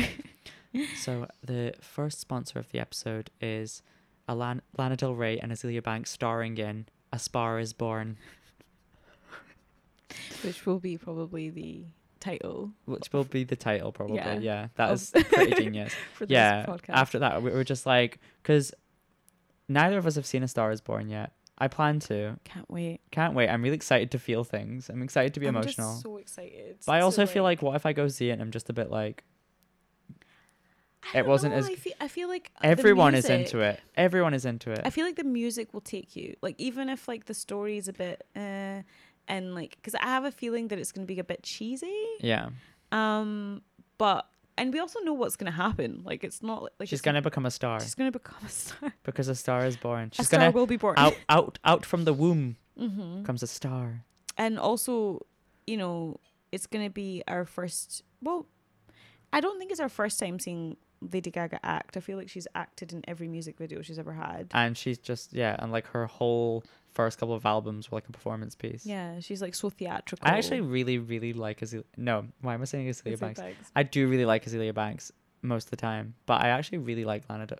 So the first sponsor of the episode is Alan- Lana Del Rey and Azealia Banks starring in A Star Is Born, [LAUGHS] which will be probably the title which will be the title probably. Yeah. Yeah, that Of- pretty genius. for this yeah. podcast. After that, we were just like, because neither of us have seen A Star Is Born yet. I plan to. Can't wait. Can't wait. I'm really excited to feel things. I'm excited to be emotional. I'm emotional. Just so excited. but I So, also feel like, what if I go see it and I'm just a bit like, it wasn't know, as- I feel, I feel like everyone is into it. Everyone is into it. I feel like the music will take you. Like even if like the story is a bit, uh, and like because I have a feeling that it's going to be a bit cheesy. yeah. Um, but and we also know what's going to happen. Like it's not like, She's going to become a star she's going to become a star. [LAUGHS] because a star is born. a She's star going to will be born. out out out from the womb hmm comes a star. And also, you know, it's going to be our first. Well, I don't think it's our first time seeing Lady Gaga act. I feel like she's acted in every music video she's ever had. And she's just yeah, and like her whole first couple of albums were like a performance piece. Yeah, she's like so theatrical. I actually really really like Azealia. No, why am I saying Azealia Lizzie Banks? Banks. I do really like Azealia Banks most of the time, but I actually really like Lana. Del-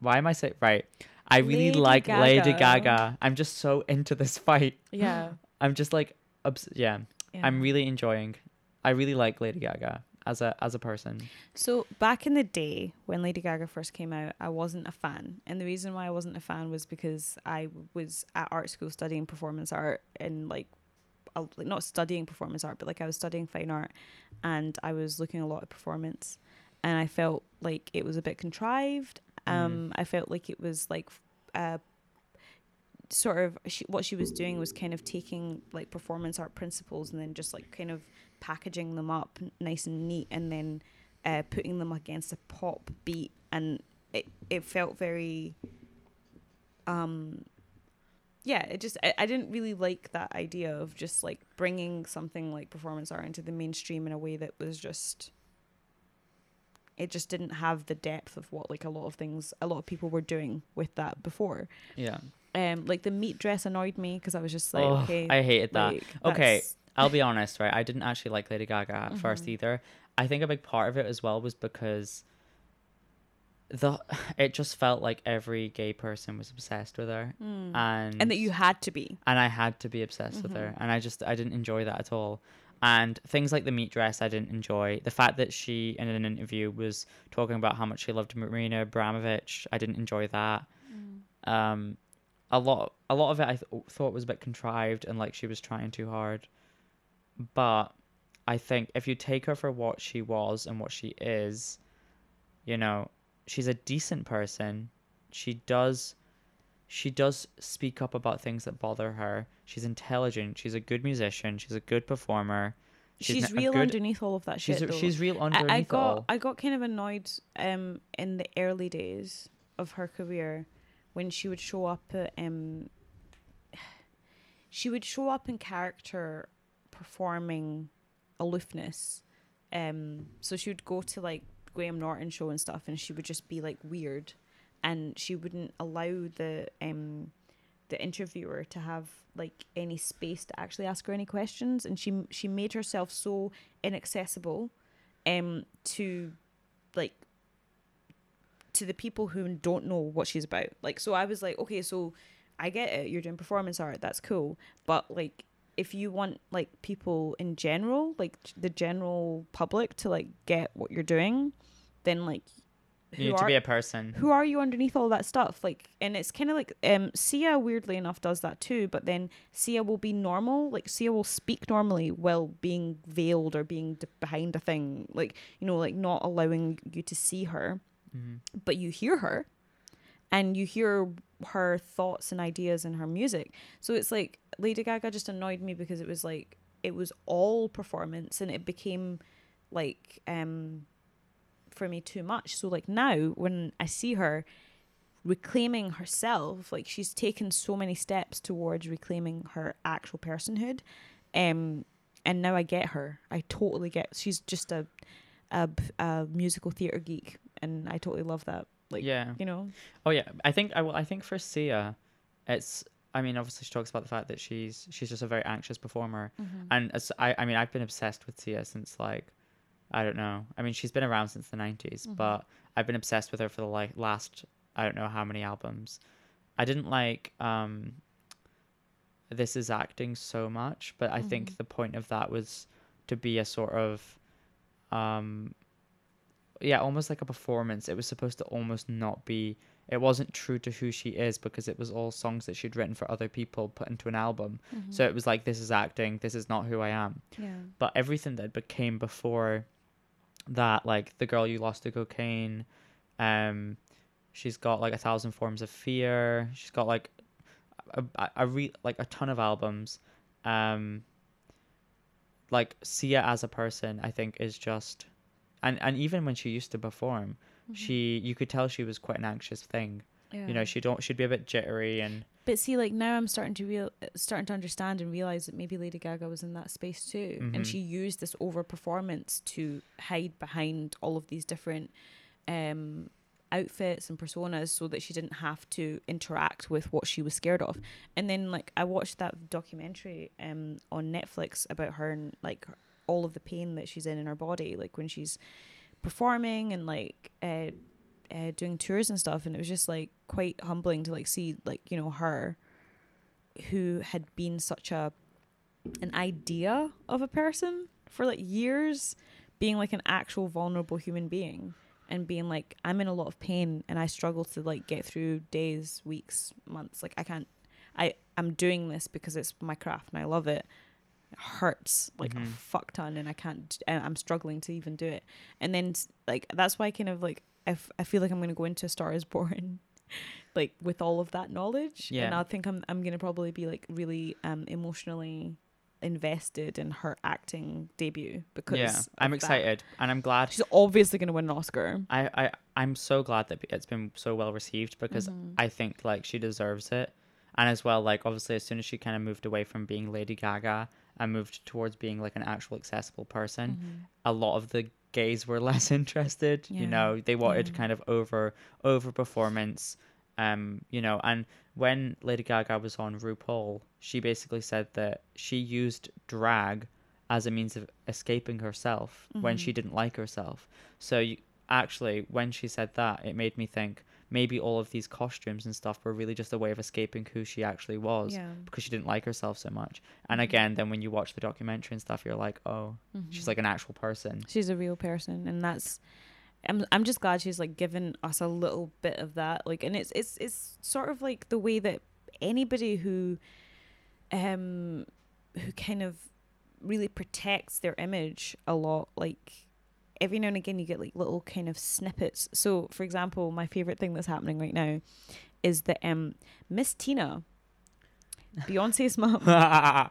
Why am I saying right? I really Lady like Lady Gaga. Gaga. I'm just so into this [LAUGHS] fight. Yeah. I'm just like, obs- yeah, yeah. I'm really enjoying. I really like Lady Gaga as a as a person. So back in the day when Lady Gaga first came out, I wasn't a fan, and the reason why I wasn't a fan was because I was at art school studying performance art and like, like not studying performance art, but like I was studying fine art, and I was looking a lot at performance, and I felt like it was a bit contrived. Um, I felt like it was like, uh, sort of she, what she was doing was kind of taking like performance art principles and then just like kind of packaging them up nice and neat and then uh, putting them against a pop beat and it, it felt very um yeah it just I, I didn't really like that idea of just like bringing something like performance art into the mainstream in a way that was just it just didn't have the depth of what like a lot of things a lot of people were doing with that before Yeah. Um like the meat dress annoyed me because i was just like oh, okay I hated that. like, Okay, I'll be honest, right? I didn't actually like Lady Gaga at first Mhm. either. I think a big part of it as well was because the [SIGHS] it just felt like every gay person was obsessed with her, Mm. and and that you had to be and I had to be obsessed with her, Mhm. and I just I didn't enjoy that at all. And things like the meat dress, I didn't enjoy. The fact that she, in an interview, was talking about how much she loved Marina Abramović, I didn't enjoy that. Um, a lot, a lot of it I th- thought was a bit contrived and like she was trying too hard. But I think if you take her for what she was and what she is, you know, she's a decent person. She does she does speak up about things that bother her. She's intelligent. She's a good musician. She's a good performer. she's, a real good- underneath all of that She's shit she's real underneath I it got all. I got kind of annoyed um in the early days of her career when she would show up um [SIGHS] she would show up in character performing aloofness. Um so she would go to like Graham Norton show and stuff and she would just be like weird and she wouldn't allow the um the interviewer to have like any space to actually ask her any questions and she she made herself so inaccessible um to to the people who don't know what she's about. Like so i was like okay so i get it. You're doing performance art. That's cool. But like if you want like people in general like the general public to like get what you're doing then like you need to be a person. who are you underneath all that stuff? Like and it's kind of like um sia weirdly enough does that too but then sia will be normal like sia will speak normally while being veiled or being d- behind a thing like you know like not allowing you to see her Mhm. but you hear her and you hear her thoughts and ideas and her music. So it's like lady gaga just annoyed me because it was like it was all performance and it became like um for me too much. So like now when i see her reclaiming herself like she's taken so many steps towards reclaiming her actual personhood um and now i get her. I totally get she's just a a, a musical theater geek and i totally love that Like, yeah. you know. Oh yeah, I think I well, I think for Sia, it's. I mean, obviously she talks about the fact that she's she's just a very anxious performer, and as I I mean I've been obsessed with Sia since like, I don't know. I mean she's been around since the 90s, but I've been obsessed with her for the like last I don't know how many albums. I didn't like um. This is acting so much, but I think the point of that was to be a sort of, um, yeah, almost like a performance. It was supposed to almost not be. It wasn't true to who she is because it was all songs that she'd written for other people put into an album. So it was like this is acting. This is not who I am. Yeah. But everything that became before that, like the girl you lost to cocaine, um, she's got like a thousand forms of fear. She's got like a, a, a re- like a ton of albums. Um, like Sia as a person, I think is just, and and even when she used to perform, she you could tell she was quite an anxious thing. Yeah. You know, she don't she'd be a bit jittery and But see, like now I'm starting to real starting to understand and realize that maybe Lady Gaga was in that space too, Mhm. and she used this over performance to hide behind all of these different um, outfits and personas, so that she didn't have to interact with what she was scared of. And then, like, I watched that documentary um, on Netflix about her and like all of the pain that she's in in her body, like when she's performing and like. Uh, uh, doing tours and stuff, and it was just like quite humbling to like see like you know her, who had been such a an idea of a person for like years, being like an actual vulnerable human being, and being like I'm in a lot of pain and I struggle to like get through days, weeks, months. Like I can't. I I'm doing this because it's my craft and I love it. Hurts like a Mhm. fuck ton, and I can't. and I'm struggling to even do it. And then like that's why I kind of like I, f- I feel like I'm gonna go into Star Is Born, [LAUGHS] like with all of that knowledge. yeah. And I think I'm I'm gonna probably be like really um emotionally invested in her acting debut because yeah, I'm of that. excited and I'm glad. She's obviously gonna win an Oscar. I, I I'm so glad that it's been so well received because Mhm. I think like she deserves it, and as well like obviously as soon as she kind of moved away from being Lady Gaga and moved towards being like an actual accessible person, Mhm. a lot of the gays were [LAUGHS] less interested. Yeah. You know, they wanted Yeah. kind of over over performance. Um, you know, and when Lady Gaga was on RuPaul, she basically said that she used drag as a means of escaping herself when she Mhm. didn't like herself. So you, actually, when she said that, it made me think maybe all of these costumes and stuff were really just a way of escaping who she actually was Yeah. because she didn't like herself so much. And Mhm. again, then when you watch the documentary and stuff, you're like, oh, she's Mhm. like an actual person. she's a real person and that's I'm I'm just glad she's like given us a little bit of that like and it's it's it's sort of like the way that anybody who um who kind of really protects their image a lot like every now and again you get like little kind of snippets so for example my favorite thing that's happening right now is that um Miss Tina Beyonce's mom [LAUGHS] I,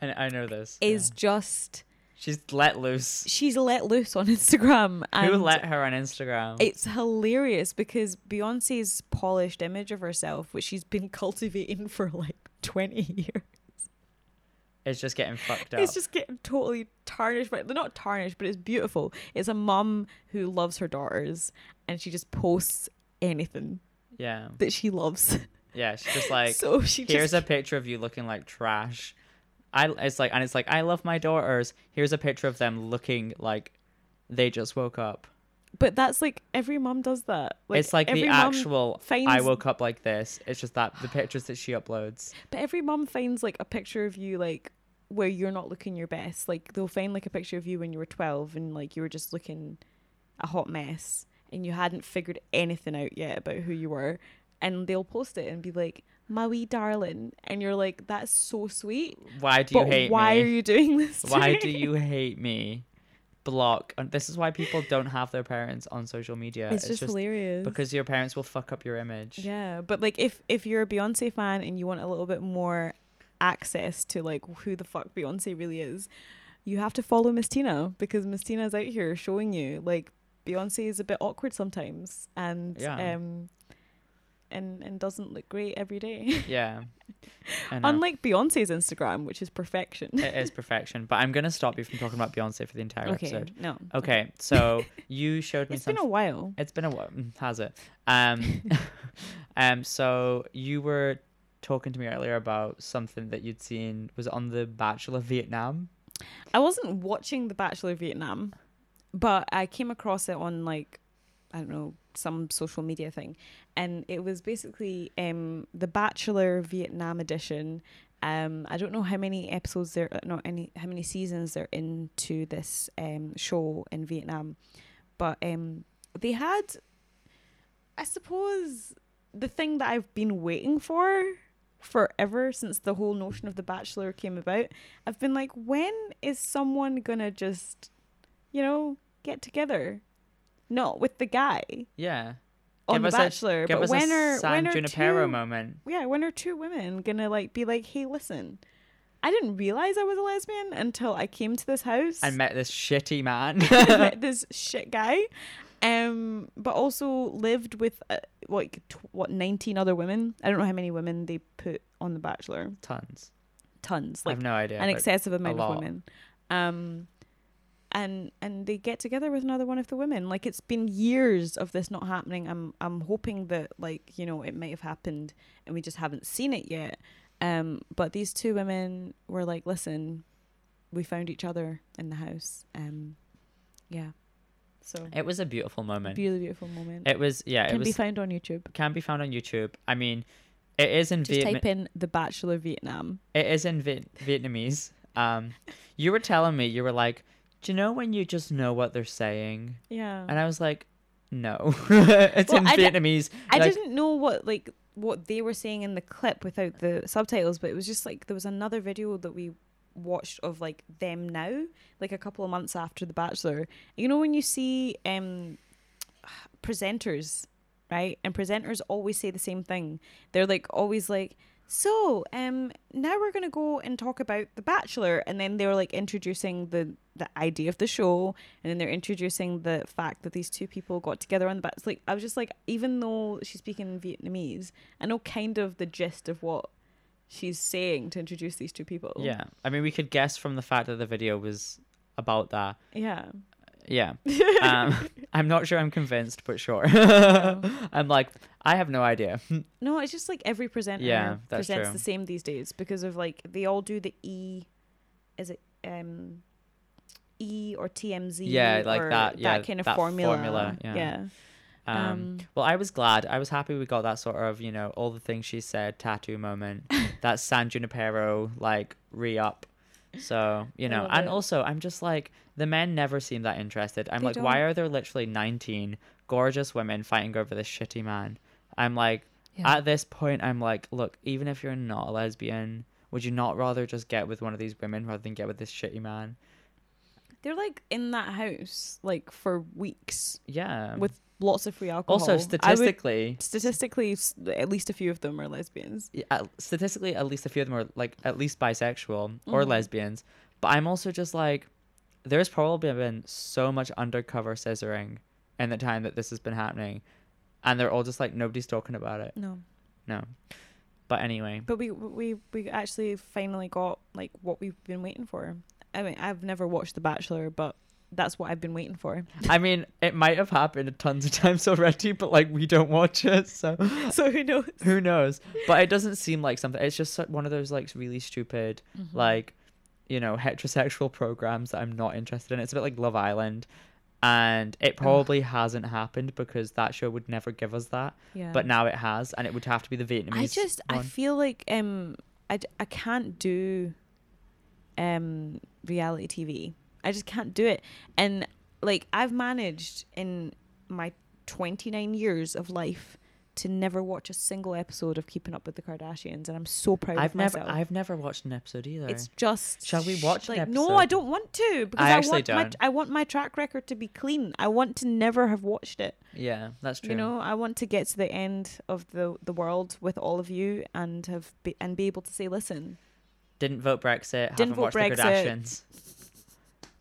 I know this. is yeah. just she's let loose. she's let loose on Instagram and Who let her on Instagram? It's hilarious because Beyonce's polished image of herself, which she's been [LAUGHS] cultivating for like 20 years, it's just getting fucked up. it's just getting totally tarnished. But they're not tarnished, but it's beautiful. It's a mum who loves her daughters and she just posts anything yeah, that she loves. [LAUGHS] yeah. She's just [LAUGHS] like, so she here's just. a picture of you looking like trash. I it's like and it's like I love my daughters. Here's a picture of them looking like they just woke up. But that's like every mom does that. Like, it's like the actual I woke up like this. It's just that the pictures that she uploads. But every mom finds like a picture of you like where you're not looking your best. Like they'll find like a picture of you when you were 12 and like you were just looking a hot mess and you hadn't figured anything out yet about who you were and they'll post it and be like my wee darling and you're like that's so sweet Why do you but hate why me? are you doing this to why me? do you hate me? Block. And this is why people don't have their parents on social media. it's, just, hilarious because your parents will fuck up your image. yeah but like if if you're a beyonce fan and you want a little bit more access to like who the fuck beyonce really is you have to follow miss tina because miss tina's out here showing you like beyonce is a bit awkward sometimes and Yeah. um and and doesn't look great every day. [LAUGHS] Yeah. Unlike Beyonce's Instagram, which is perfection. it is [LAUGHS] perfection. But I'm gonna stop you from talking about Beyonce for the entire okay, episode. no. Okay, so [LAUGHS] you showed me It's some been a while. It's been a while, mm, has it? Um, um. So you were talking to me earlier about something that you'd seen was on the Bachelor Vietnam. I wasn't watching The Bachelor Vietnam, but I came across it on like I don't know some social media thing, and it was basically um the Bachelor Vietnam edition. Um, I don't know how many episodes there, not any, how many seasons they're into this um show in Vietnam, but um they had, I suppose, the thing that I've been waiting for forever since the whole notion of the bachelor came about i've been like when is someone gonna just you know get together not with the guy Yeah. On Give the us a- bachelor Give but us when a are San when are Junipero two, moment. yeah when are two women gonna like be like hey listen i didn't realize i was a lesbian until i came to this house And met this shitty man. [LAUGHS] Met [LAUGHS] this shit guy um but also lived with uh, like tw- what 19 other women i don't know how many women they put on the bachelor Tons. tons Like, I have no idea. an excessive amount of women um and and they get together with another one of the women like it's been years of this not happening i'm i'm hoping that like you know it might have happened and we just haven't seen it yet um but these two women were like listen we found each other in the house um yeah so It was a beautiful moment. beautiful beautiful moment It was yeah. can it was be found on youtube can be found on YouTube. I mean, it is in just Vietnam. type in the bachelor vietnam It is in Viet- Vietnamese. Um, you were telling me you were like, do you know when you just know what they're saying? yeah And I was like, no, [LAUGHS] it's Well, in I Vietnamese. I Like, didn't know what like what they were saying in the clip without the subtitles, but it was just like there was another video that we watched of like them now, like a couple of months after The Bachelor. You know when you see um [SIGHS] presenters, right? And presenters always say the same thing. They're like always like so um now we're gonna go and talk about the bachelor and then they were like introducing the the idea of the show and then they're introducing the fact that these two people got together on the bachelor. Like i was just like even though she's speaking in vietnamese i know kind of the gist of what she's saying to introduce these two people. Yeah, I mean, we could guess from the fact that the video was about that. yeah Yeah, [LAUGHS] um, I'm not sure I'm convinced, but sure. [LAUGHS] I'm like, I have no idea. [LAUGHS] no it's just like every presenter Yeah, that's presents true. the same these days because of like they all do the e is it um e or tmz Yeah, like or that, yeah, kind of that formula, formula, yeah. yeah Um, Um, well, I was glad. I was happy we got that sort of, you know, all the things she said tattoo moment, that San Junipero like re up. So, you know, and it. also I'm just like, the men never seem that interested. I'm They like, why don't. are there literally 19 gorgeous women fighting over this shitty man? I'm like, Yeah. at this point, I'm like, look, even if you're not a lesbian, would you not rather just get with one of these women rather than get with this shitty man? They're like in that house like for weeks Yeah. with lots of free alcohol. Also, I would- statistically, statistically at least a few of them are lesbians. Yeah, statistically at least a few of them are like at least bisexual or Mhm. lesbians. But i'm also just like there's probably been so much undercover scissoring in the time that this has been happening and they're all just like nobody's talking about it. No. No. But anyway. But we we we actually finally got like what we've been waiting for i mean i've never watched the bachelor but that's what i've been waiting for. I mean it might have happened tons of times already but like we don't watch it so [LAUGHS] so who knows? Who knows? But it doesn't seem like something it's just one of those like really stupid Mm-hmm. like you know heterosexual programs that i'm not interested in. It's a bit like love island and it probably hasn't happened because that show would never give us that yeah. but now it has and it would have to be the vietnamese I just I feel like um I, I can't do um reality TV. I just can't do it. And like I've managed in my 29 years of life to never watch a single episode of Keeping Up with the Kardashians and I'm so proud i've of never myself. i've never watched an episode either it's just Shall we sh- watch an like no I don't want to because I I, actually want my don't. I want my track record to be clean. I want to never have watched it. yeah that's true You know, I want to get to the end of the the world with all of you and have be, and be able to say, listen, didn't vote brexit Didn't haven't vote watched the Brexit. kardashians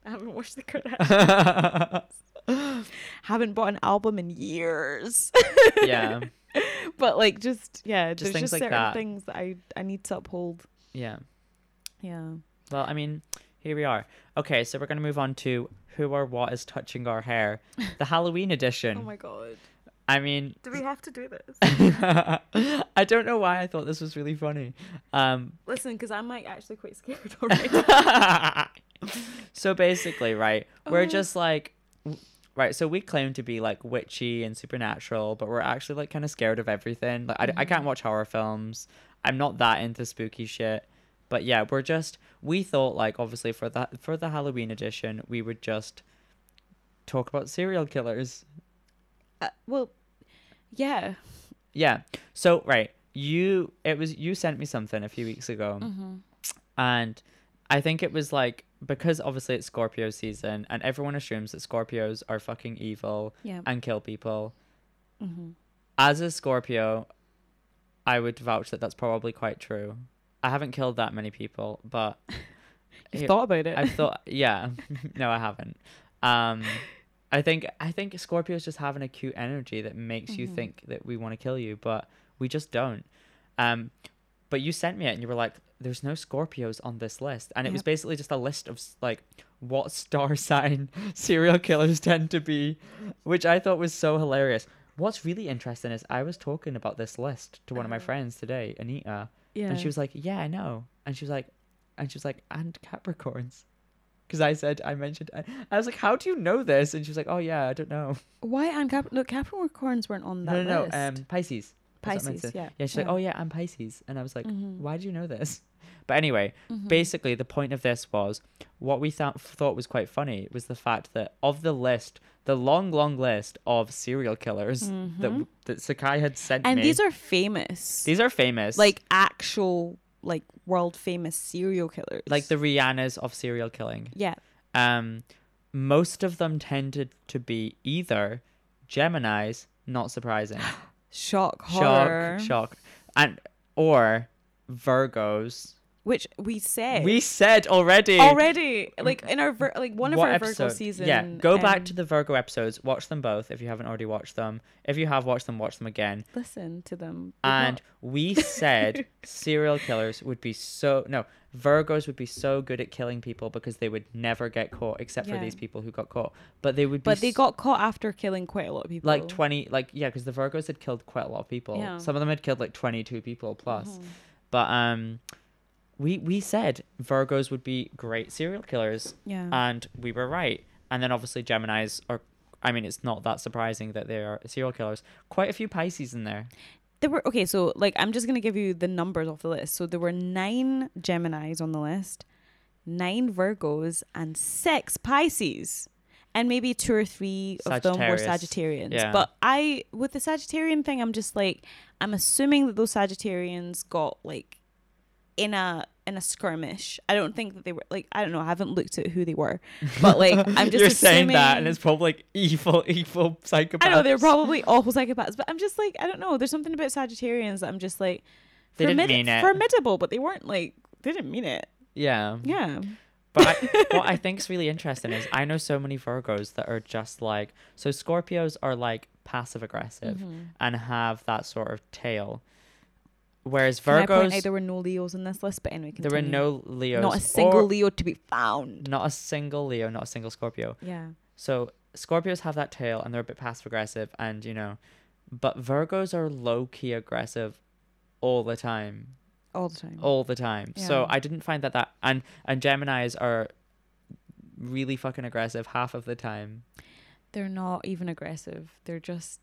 I [LAUGHS] haven't watched the [LAUGHS] Kardashians, haven't bought an album in years. yeah [LAUGHS] but like just yeah, Just there's things just like certain that. things that I I need to uphold. Yeah. Yeah. Well, I mean, here we are. Okay, so we're gonna move on to who or what is touching our hair, the Halloween edition. Oh my god. I mean, Do we have to do this? [LAUGHS] I don't know why I thought this was really funny. Um, Listen, because I'm like actually quite scared [LAUGHS] already. so basically, right, we're Oh. just like, right. So we claim to be like witchy and supernatural, but we're actually like kind of scared of everything. Like, I, I can't watch horror films. I'm not that into spooky shit. But yeah, we're just. We thought like obviously for that for the Halloween edition, we would just talk about serial killers. Uh, well, yeah. Yeah. So right, you it was you sent me something a few weeks ago, Mm-hmm. and I think it was like because obviously it's Scorpio season, and everyone assumes that Scorpios are fucking evil Yeah. and kill people. Mm-hmm. As a Scorpio, I would vouch that that's probably quite true. I haven't killed that many people, but [LAUGHS] You've thought about it. I've thought, yeah, [LAUGHS] no, I haven't. Um, [LAUGHS] I think I think Scorpios just have an acute energy that makes you Mhm. think that we want to kill you, but we just don't. Um, but you sent me it and you were like, "There's no Scorpios on this list," and it was basically just a list of like what star [LAUGHS] sign serial killers tend to be, which I thought was so hilarious. What's really interesting is I was talking about this list to one of my Uh-huh. friends today, Anita, yeah. and she was like, "Yeah, I know." And she was like, and she was like, "And Capricorns." Because I said I mentioned, I, I was like, "How do you know this?" And she was like, "Oh yeah, I don't know." Why and Cap? Look, Capricorns weren't on that no, no, list. no. Um, Pisces. That's what I meant Pisces, yeah. Yeah, she's like, "Oh yeah, I'm Pisces," and I was like, Mhm. "Why do you know this?" [LAUGHS] But anyway, Mhm. basically, the point of this was what we thought thought was quite funny was the fact that of the list, the long, long list of serial killers that Mhm. that Sakai had sent and me. these are famous. these are famous, like actual, like world famous serial killers. like the Rihannas of serial killing. yeah. um, most of them tended to be either Gemini's, not surprising, [GASPS] Shock horror. shock, shock, and or Virgos. Which we said We said already. already, like in our like one of What our episode? Virgo season. Yeah, go back to um, the Virgo episodes. Watch them both if you haven't already watched them. If you have watched them, watch them again. listen to them. And not- we [LAUGHS] said serial killers would be so no Virgos would be so good at killing people because they would never get caught except for these people who got caught. But they would be but they got caught after killing quite a lot of people. like 20 like yeah because the virgos had killed quite a lot of people Yeah. some of them had killed like 22 people plus Mhm. but um we we said virgos would be great serial killers Yeah. and we were right and then obviously gemini's are i mean it's not that surprising that they are serial killers quite a few pisces in there There were okay, so like I'm just gonna give you the numbers off the list. So there were nine Geminis on the list, nine Virgos, and six Pisces, and maybe two or three of them were Sagittarians. Yeah. But I, with the Sagittarian thing, I'm just like, I'm assuming that those Sagittarians got like in a in a skirmish. I don't think that they were like I don't know. I haven't looked at who they were, but like [LAUGHS] I'm just you're saying that and it's probably like evil [LAUGHS] evil psychopaths I know they're probably awful psychopaths, but I'm just like I don't know. There's something about Sagittarians that I'm just like They didn't mean it. formidable, but they weren't like they didn't mean it. yeah Yeah, But I, [LAUGHS] what I think is really interesting is I know so many Virgos that are just like so Scorpios are like passive aggressive Mm-hmm. and have that sort of tail, whereas Can I point Virgos out there were no Leos in this list, but anyway, there were no Leos, not a single Leo to be found. not a single Leo, not a single Scorpio. Yeah, So Scorpios have that tail and they're a bit passive aggressive, and you know, but Virgos are low key aggressive all the time. all the time. all the time. So I didn't find that that and and Gemini's are really fucking aggressive half of the time. They're not even aggressive. They're just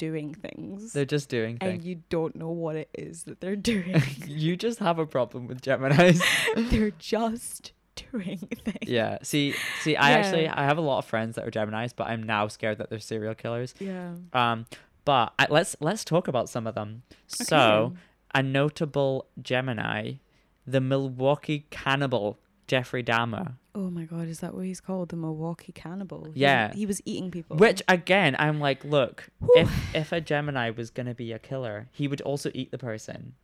doing things, They're just doing things. and you don't know what it is that they're [LAUGHS] doing. you just have a problem with Gemini's. [LAUGHS] they're just doing things. yeah. See, see, I Yeah. actually I have a lot of friends that are Gemini's, but I'm now scared that they're serial killers. Yeah. Um, but I, let's let's talk about some of them. So a notable Gemini, the Milwaukee cannibal Jeffrey Dahmer. Oh my god, is that what he's called? The Milwaukee cannibal. He was- Yeah. he was eating people. Which again, I'm like, look, Whew. if if a Gemini was gonna be a killer, he would also eat the person.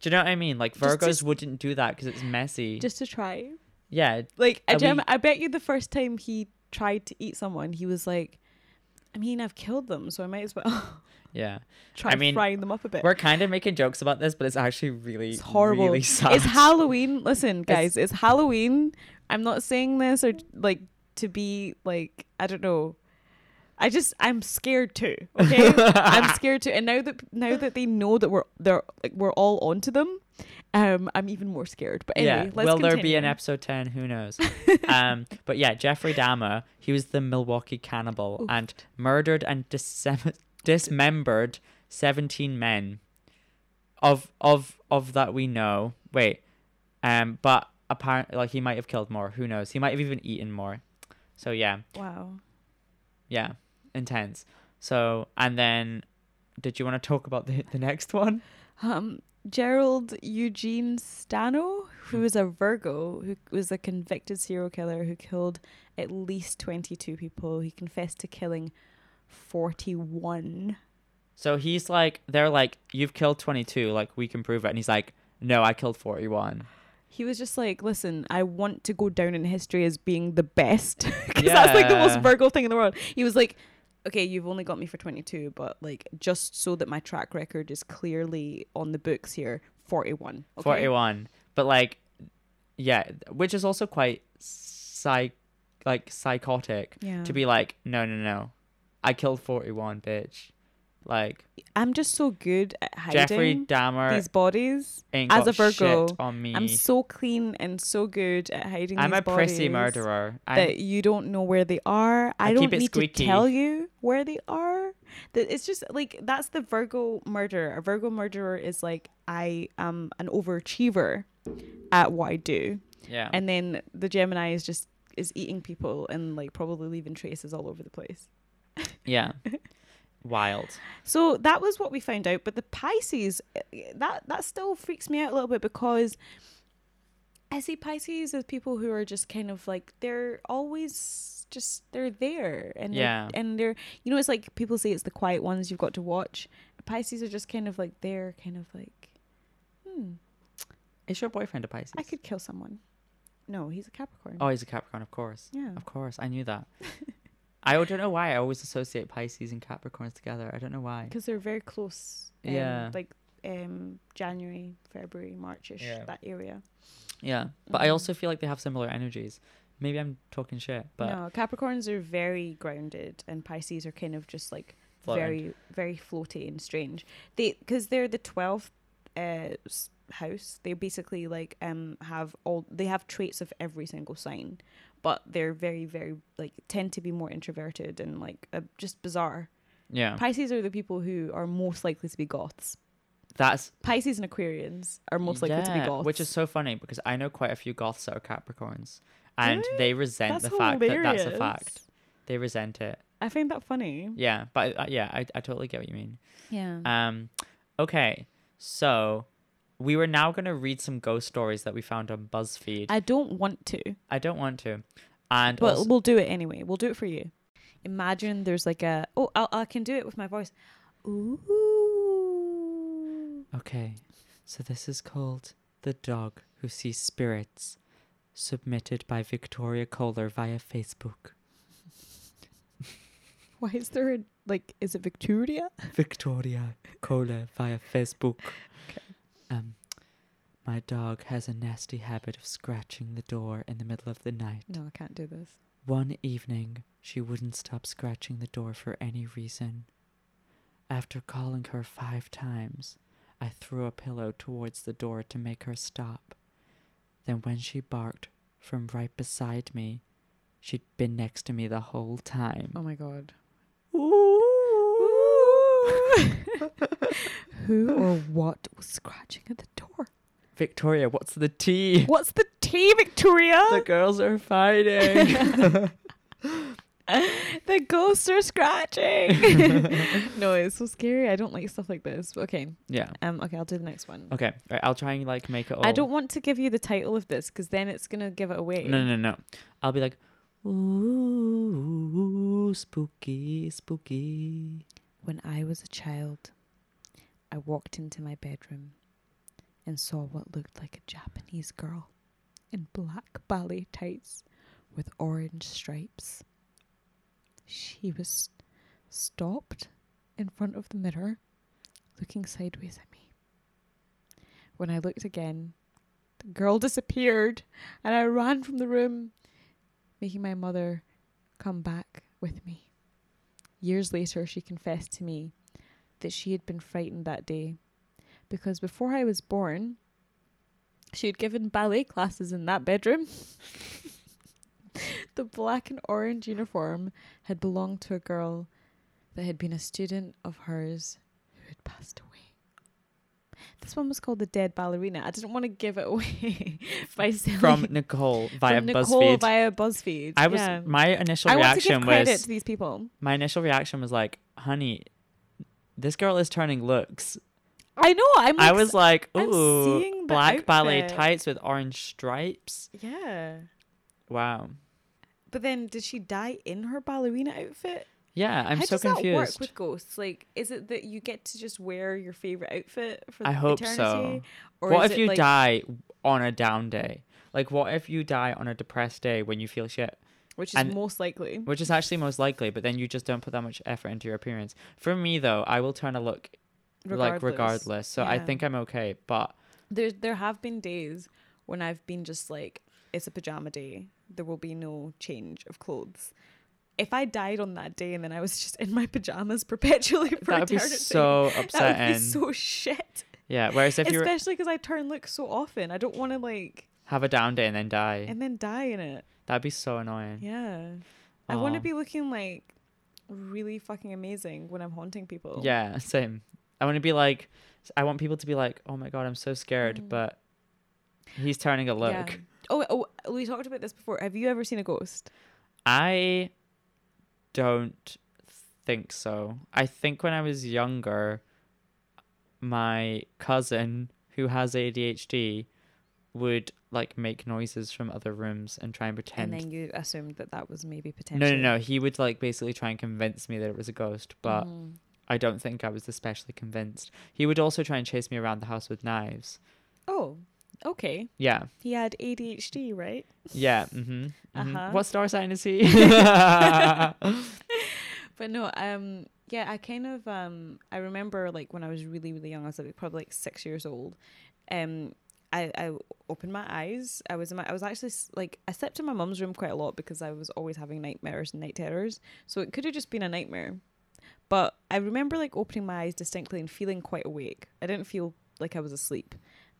Do you know what I mean? Like Just- Virgos just- wouldn't do that because it's messy. just to try. yeah, Like a Are gem we- I bet you the first time he tried to eat someone, he was like, I mean, I've killed them, so I might as well. [LAUGHS] Yeah. Try I mean, frying them up a bit. We're kind of making jokes about this, but it's actually really, It's horrible. really sad. It's [LAUGHS] Halloween. Listen, guys, it's, Halloween. I'm not saying this or like to be like I don't know. I just I'm scared too. Okay, [LAUGHS] I'm scared too. And now that now that they know that we're they're like we're all onto them, um, I'm even more scared. But anyway, yeah. Will there be an episode 10? Who knows? [LAUGHS] um, but yeah, Jeffrey Dahmer, he was the Milwaukee cannibal Oof. and murdered and disem- dismembered 17 men. Of of of that we know. Wait. Um but apparently like he might have killed more. Who knows? He might have even eaten more. So yeah. Wow. Yeah. Intense. So and then did you want to talk about the [LAUGHS] the next one? Um, Gerald Eugene Stano, who is a Virgo, who was a convicted serial killer who killed at least 22 people. He confessed to killing 41. So he's like, they're like, you've killed 22, like, we can prove it. And he's like, no, I killed 41. He was just like, listen, I want to go down in history as being the best. [LAUGHS] Because that's like the most Yeah. Virgo thing in the world. He was like, okay, you've only got me for 22, but like, just so that my track record is clearly on the books here, 41. Okay? 41. But like, yeah, which is also quite psych, like, psychotic Yeah. to be like, no, no, no. I killed 41, bitch. Like, I'm just so good at hiding Jeffrey Dahmer these bodies. ain't as got a Virgo, shit on me. I'm so clean and so good at hiding I'm a prissy murderer. I'm, that you don't know where they are. I, I don't need squeaky. to tell you where they are. That it's just like that's the Virgo murderer. A Virgo murderer is like I am an overachiever at what I do, yeah. and then the Gemini is just is eating people and like probably leaving traces all over the place. Yeah. [LAUGHS] Wild. So that was what we found out. But the Pisces, eh, that that still freaks me out a little bit because I see Pisces as people who are just kind of like they're always just they're there and they're- Yeah. and they're you know it's like people say it's the quiet ones you've got to watch. Pisces are just kind of like they're kind of like, hmm, Is your boyfriend a Pisces? I could kill someone. No, he's a Capricorn. Oh, he's a Capricorn, of course. yeah. Of course, I knew that. [LAUGHS] I don't know why I always associate Pisces and Capricorns together. I don't know why. because they're very close. Um, Yeah. like um January, February, Marchish, Yeah. that area. Yeah, but I Mhm. also feel like they have similar energies. Maybe I'm talking shit, but no, Capricorns are very grounded, and Pisces are kind of just like Floating. very, very floaty and strange. They because they're the twelfth uh, house. They basically like um have all they have traits of every single sign, but they're very, very like tend to be more introverted and like uh, just bizarre. yeah, Pisces are the people who are most likely to be goths. that's Pisces and Aquarians are most likely to be goths, which is so funny because I know quite a few goths that are Capricorns, and Really? they resent That's the fact that that's a hilarious. fact. They resent it. I find that funny. Yeah, but uh, yeah, I I totally get what you mean. Yeah. Um, okay, so we were now gonna read some ghost stories that we found on BuzzFeed. I, I don't want to. I don't want to, and But also- we'll do it anyway. We'll do it for you. Imagine there's like a oh I'll, I can do it with my voice. Ooh. Okay, so this is called The Dog Who Sees Spirits, submitted by Victoria Kohler via Facebook. [LAUGHS] Why is there a like? Is it Victoria? Victoria Kohler via Facebook. [LAUGHS] Okay. Um, my dog has a nasty habit of scratching the door in the middle of the night. No, I can't do this. One evening, she wouldn't stop scratching the door for any reason. After calling her five times, I threw a pillow towards the door to make her stop. Then, when she barked from right beside me, she'd been next to me the whole time. Oh my god. Ooh. [LAUGHS] Who or what was scratching at the door? Victoria, what's the tea? What's the tea, Victoria? The girls are fighting. [LAUGHS] the ghosts are scratching. [LAUGHS] no, it's so scary. I don't like stuff like this. Okay. yeah. Um. Okay, I'll do the next one. Okay. Right, I'll try and like make it all. I don't want to give you the title of this because then it's gonna give it away. No, no, no. I'll be like, ooh, spooky, spooky. When I was a child, I walked into my bedroom and saw what looked like a Japanese girl in black ballet tights with orange stripes. She was stopped in front of the mirror, looking sideways at me. When I looked again, the girl disappeared, and I ran from the room, making my mother come back with me. Years later, she confessed to me that she had been frightened that day because before I was born, she had given ballet classes in that bedroom. [LAUGHS] the black and orange uniform had belonged to a girl that had been a student of hers who had passed away. This one was called The Dead Ballerina. I didn't want to give it away [LAUGHS] by saying From Nicole via from Nicole BuzzFeed. via BuzzFeed. I was yeah. my initial I want to give reaction credit was to these people. my initial reaction was like, "Honey, this girl is turning looks." I know. I'm. I was like, "Ooh, black ballet tights with orange stripes." yeah. Wow. But then, did she die in her ballerina outfit? Yeah, I'm How so does that work confused. with ghosts? Like, is it that you get to just wear your favorite outfit for I hope eternity? so. Or what if you like, die on a down day? Like, what if you die on a depressed day when you feel shit? which is and- most likely? Which is actually most likely, but then you just don't put that much effort into your appearance. For me, though, I will turn a look like regardless. So I think I'm okay. But There, there have been days when I've been just like, it's a pajama day. There will be no change of clothes. If I died on that day and then I was just in my pajamas perpetually for [LAUGHS] that would be eternity, so that would be so shit. yeah. Whereas if you Especially because I turn look so often, I don't want to like have a down day and then die, and then die in it. that'd be so annoying. Yeah, I want to be looking like really fucking amazing when I'm haunting people. Yeah, same. I want to be like, I want people to be like, oh my god, I'm so scared, Mm. but he's turning a look. Yeah. Oh, oh, we talked about this before. Have you ever seen a ghost? I don't think so. I think when I was younger, my cousin who has ADHD would like make noises from other rooms and try and pretend. And then you assumed that that was maybe potential. no, no, no. He would like basically try and convince me that it was a ghost, but Mhm. I don't think I was especially convinced. He would also try and chase me around the house with knives. Oh, okay. Yeah, He had ADHD, right? yeah. Mm-hmm, Uh-huh. What star sign is he? [LAUGHS] [LAUGHS] But no, um, yeah, I kind of um, I remember like when I was really really young, I was like probably like six years old. Um, I I opened my eyes. I was in my I was actually like I slept in my mum's room quite a lot because I was always having nightmares and night terrors. So it could have just been a nightmare. But I remember like opening my eyes distinctly and feeling quite awake. I didn't feel like I was asleep.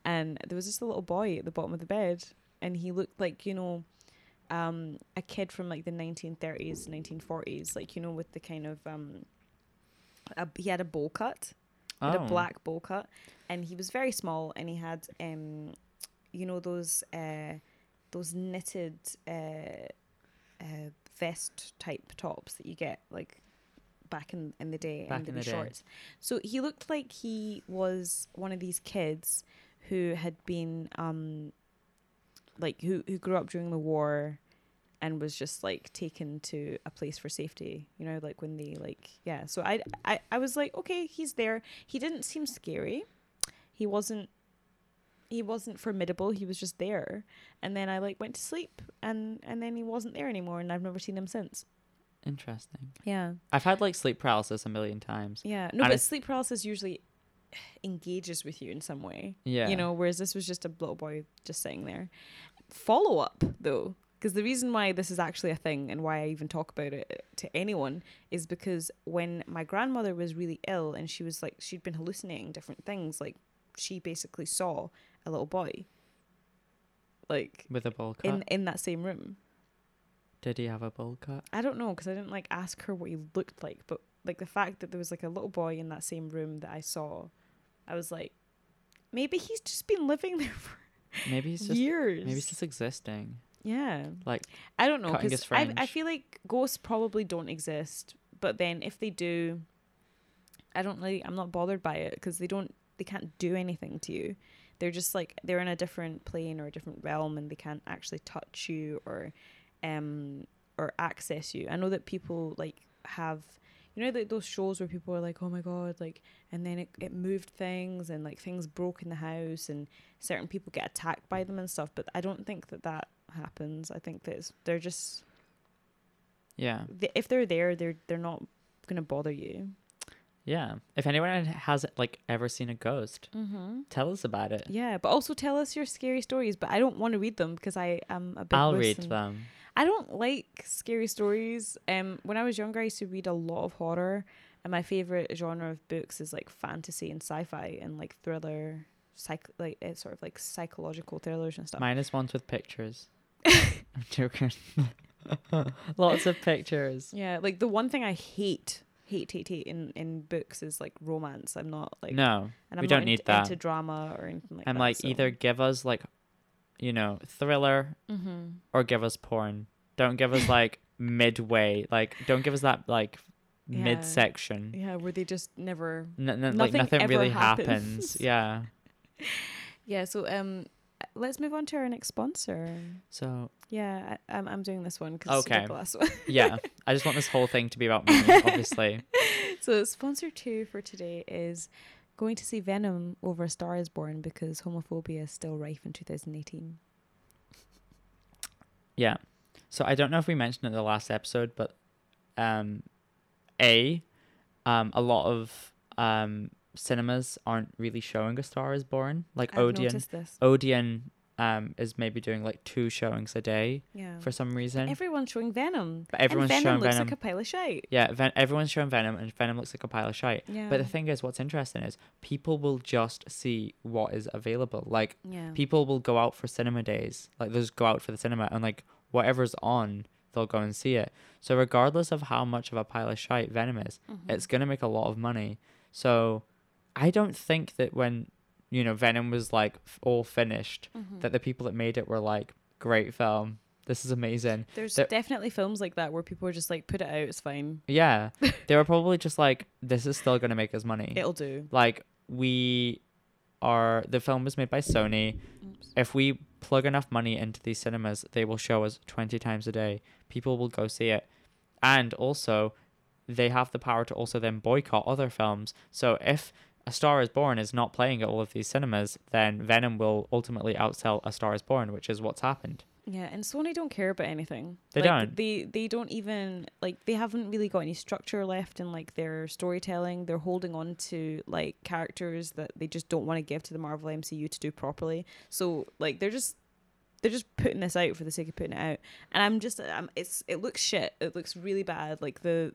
And there was just a little boy at the bottom of the bed and he looked like, you know, um, a kid from like the 1930s, 1940s, like, you know, with the kind of, um, a, he had a bowl cut, Oh. a black bowl cut, and he was very small and he had, um, you know, those, uh, those knitted, uh, uh, vest type tops that you get like back in, in the day Back and the in the shorts. So he looked like he was one of these kids who had been um like who who grew up during the war and was just like taken to a place for safety you know like when they like yeah. So i i, I was like okay he's there. He didn't seem scary. He wasn't he wasn't formidable. He was just there. And then i like went to sleep and and then he wasn't there anymore and i've never seen him since. Interesting. yeah. I've had like sleep paralysis a million times. yeah. No And but sleep paralysis usually engages with you in some way Yeah. you know whereas this was just a little boy just sitting there follow up though because the reason why this is actually a thing and why i even talk about it to anyone is because when my grandmother was really ill and she was like she'd been hallucinating different things like she basically saw a little boy like with a bowl cut. in in that same room Did he have a bowl cut? i don't know because i didn't like ask her what he looked like but like the fact that there was like a little boy in that same room that i saw i was like maybe he's just been living there for Maybe he's just years maybe he's just existing. yeah Like I don't know because I, I feel like ghosts probably don't exist, but then if they do, I don't really I'm not bothered by it because they don't they can't do anything to you. They're just like they're in a different plane or a different realm and they can't actually touch you or um or access you. I know that people like have you know like those shows where people are like oh my god like and then it, it moved things and like things broke in the house and certain people get attacked by them and stuff but i don't think that that happens i think that they're just yeah. th- if they're there they're they're not gonna bother you Yeah. If anyone has like ever seen a ghost, Mm-hmm. tell us about it. Yeah, but also tell us your scary stories. But I don't want to read them because I am a bit. I'll read them. I don't like scary stories. Um, when I was younger, I used to read a lot of horror, and my favorite genre of books is like fantasy and sci-fi and like thriller, psych like it's sort of like psychological thrillers and stuff. Mine is ones with pictures. [LAUGHS] I'm joking. [LAUGHS] Lots of pictures. yeah, like the one thing I hate, hate, hate, hate in in books is like romance. I'm not like no, and I'm we don't need into, that. into drama or anything like I'm that. like so- either give us like, you know, thriller Mhm. or give us porn. Don't give us like [LAUGHS] midway. Like don't give us that like Yeah. midsection. Yeah, where they just never. N- n- like Nothing nothing ever really happens. happens. Yeah. [LAUGHS] Yeah, so um, let's move on to our next sponsor. So Yeah, I, I'm I'm doing this one because Okay. the last [LAUGHS] one. yeah, I just want this whole thing to be about me. Obviously. so sponsor two for today is going to see Venom over A Star Is Born because homophobia is still rife in 2018. Yeah. So I don't know if we mentioned it in the last episode, but um A, um, a lot of um cinemas aren't really showing A Star is Born. Like I've Odeon. Odeon um is maybe doing like two showings a day Yeah. for some reason. Everyone's showing Venom. But everyone's and Venom showing looks Venom. like a pile of shite. yeah, Ven- everyone's showing Venom and Venom looks like a pile of shite. Yeah. But the thing is what's interesting is people will just see what is available. Like yeah. people will go out for cinema days. Like they'll just go out for the cinema and like whatever's on, they'll go and see it. So regardless of how much of a pile of shite Venom is, Mhm. it's gonna make a lot of money. So I don't think that when you know Venom was like all finished, Mhm. that the people that made it were like great film. This is amazing. There's there- definitely films like that where people are just like, put it out, it's fine. Yeah, [LAUGHS] they were probably just like, this is still gonna make us money. It'll do. like we are the film was made by Sony. Oops. If we plug enough money into these cinemas, they will show us 20 times a day. People will go see it. And also, they have the power to also then boycott other films. So if A Star is Born is not playing at all of these cinemas, then Venom will ultimately outsell A Star is Born, which is what's happened. Yeah, and Sony don't care about anything. They Like, don't. They they don't even like they haven't really got any structure left in like their storytelling. They're holding on to like characters that they just don't want to give to the Marvel MCU to do properly. So like they're just they're just putting this out for the sake of putting it out. And I'm just um it's it looks shit. It looks really bad. Like the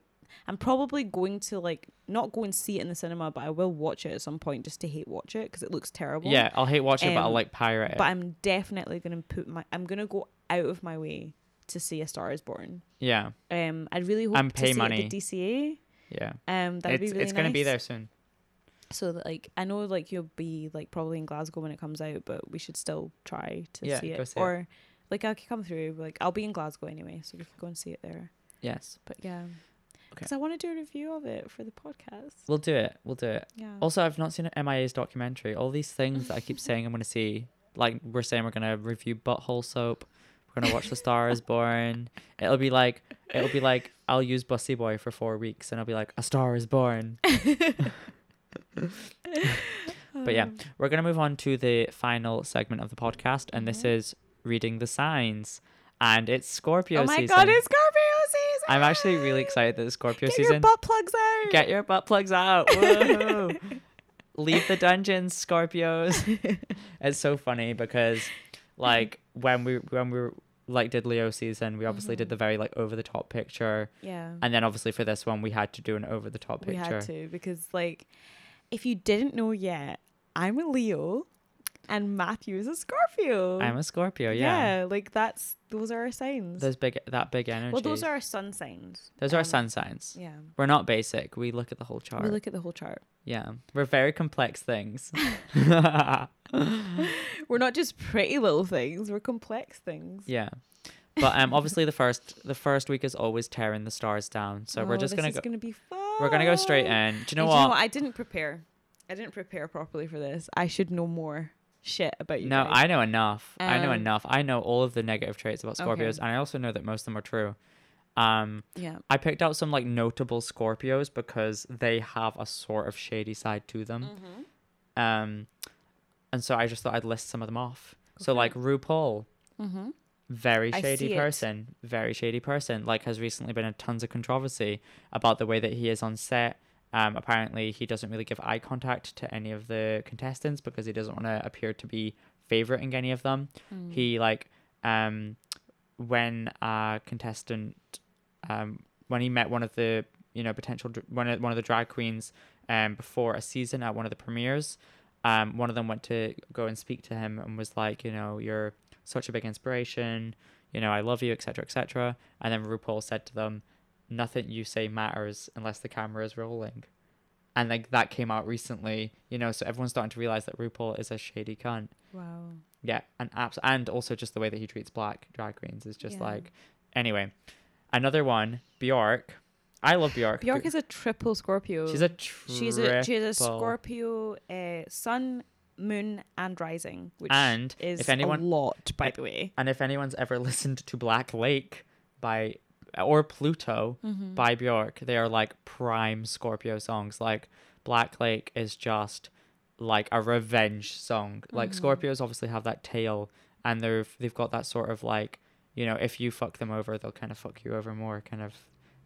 I'm probably going to like not go and see it in the cinema, but I will watch it at some point just to hate watch it because it looks terrible. Yeah, I'll hate watching it, but I'll Um, like pirate it. But I'm definitely gonna put my I'm gonna go out of my way to see A Star Is Born. yeah, Um, I'd really hope And to pay see money. it at the DCA. yeah. Um, that'd It's, be really it's going to be there soon. So that like I know like you'll be like probably in Glasgow when it comes out, but we should still try to Yeah, see go it. see it. or like I could come through. Like I'll be in Glasgow anyway, so we can go and see it there. Yes. But yeah. Because I want to do a review of it for the podcast. We'll do it. We'll do it. Yeah. Also, I've not seen an MIA's documentary. All these things that I keep [LAUGHS] saying I'm going to see. Like, we're saying we're going to review Butthole Soap. We're going to watch The Star is Born. It'll be like, it'll be like, I'll use Bussy Boy for four weeks and I'll be like, A Star is Born. [LAUGHS] But yeah, we're going to move on to the final segment of the podcast. And this Mhm. is reading the signs. And it's Scorpio oh my season. god, it's Scorpio season! I'm actually really excited that it's Scorpio Get season. your butt plugs out. Get your butt plugs out. [LAUGHS] Leave the dungeons, Scorpios. [LAUGHS] it's so funny because like when we when we were, like did Leo season, we obviously did Mhm. the very like over the top picture. yeah. And then obviously for this one we had to do an over the top picture. We had to because, like, if you didn't know yet, I'm a Leo, and Matthew is a Scorpio. I'm a Scorpio, yeah. Yeah, like that's those are our signs. Those big that big energy. well, those are our sun signs. those are our Um, sun signs. Yeah, We're not basic. We look at the whole chart. we look at the whole chart. yeah. We're very complex things. [LAUGHS] [LAUGHS] We're not just pretty little things. We're complex things. Yeah. But um obviously the first the first week is always tearing the stars down. So we're Oh, just this gonna go gonna be fun. we're gonna go straight in. Do you know And what? I didn't prepare. I didn't prepare properly for this. I should know more shit about you. no, guys. I know enough. I know Um, enough. I know all of the negative traits about Okay. Scorpios, and I also know that most of them are true. Um, Yeah. I picked out some like notable Scorpios because they have a sort of shady side to them. Mm-hmm. Um, and so I just thought I'd list some of them off. So like RuPaul, Mm-hmm. very shady see it. person, very shady person. Like has recently been in tons of controversy about the way that he is on set. Um, apparently, he doesn't really give eye contact to any of the contestants because he doesn't want to appear to be favoriting any of them. Mm. He like um, when a contestant um, when he met one of the you know potential one of one of the drag queens um before a season at one of the premieres um one of them went to go and speak to him and was like you know you're such a big inspiration you know I love you etc etc and then RuPaul said to them nothing you say matters unless the camera is rolling and like that came out recently you know so everyone's starting to realize that RuPaul is a shady cunt Wow. yeah, and abs- and also just the way that he treats black drag queens is just Yeah. like. Anyway, another one, Bjork. I love Bjork. Bjork is a triple Scorpio. she's a triple. she's a she's a Scorpio, uh, Sun, Moon, and Rising, which And is if anyone- a lot, by the way. And if anyone's ever listened to Black Lake by or Pluto Mm-hmm. by Bjork, they are like prime Scorpio songs. Like Black Lake is just like a revenge song. Like Mm-hmm. Scorpios obviously have that tail, and they've they've got that sort of like you know if you fuck them over, they'll kind of fuck you over more kind of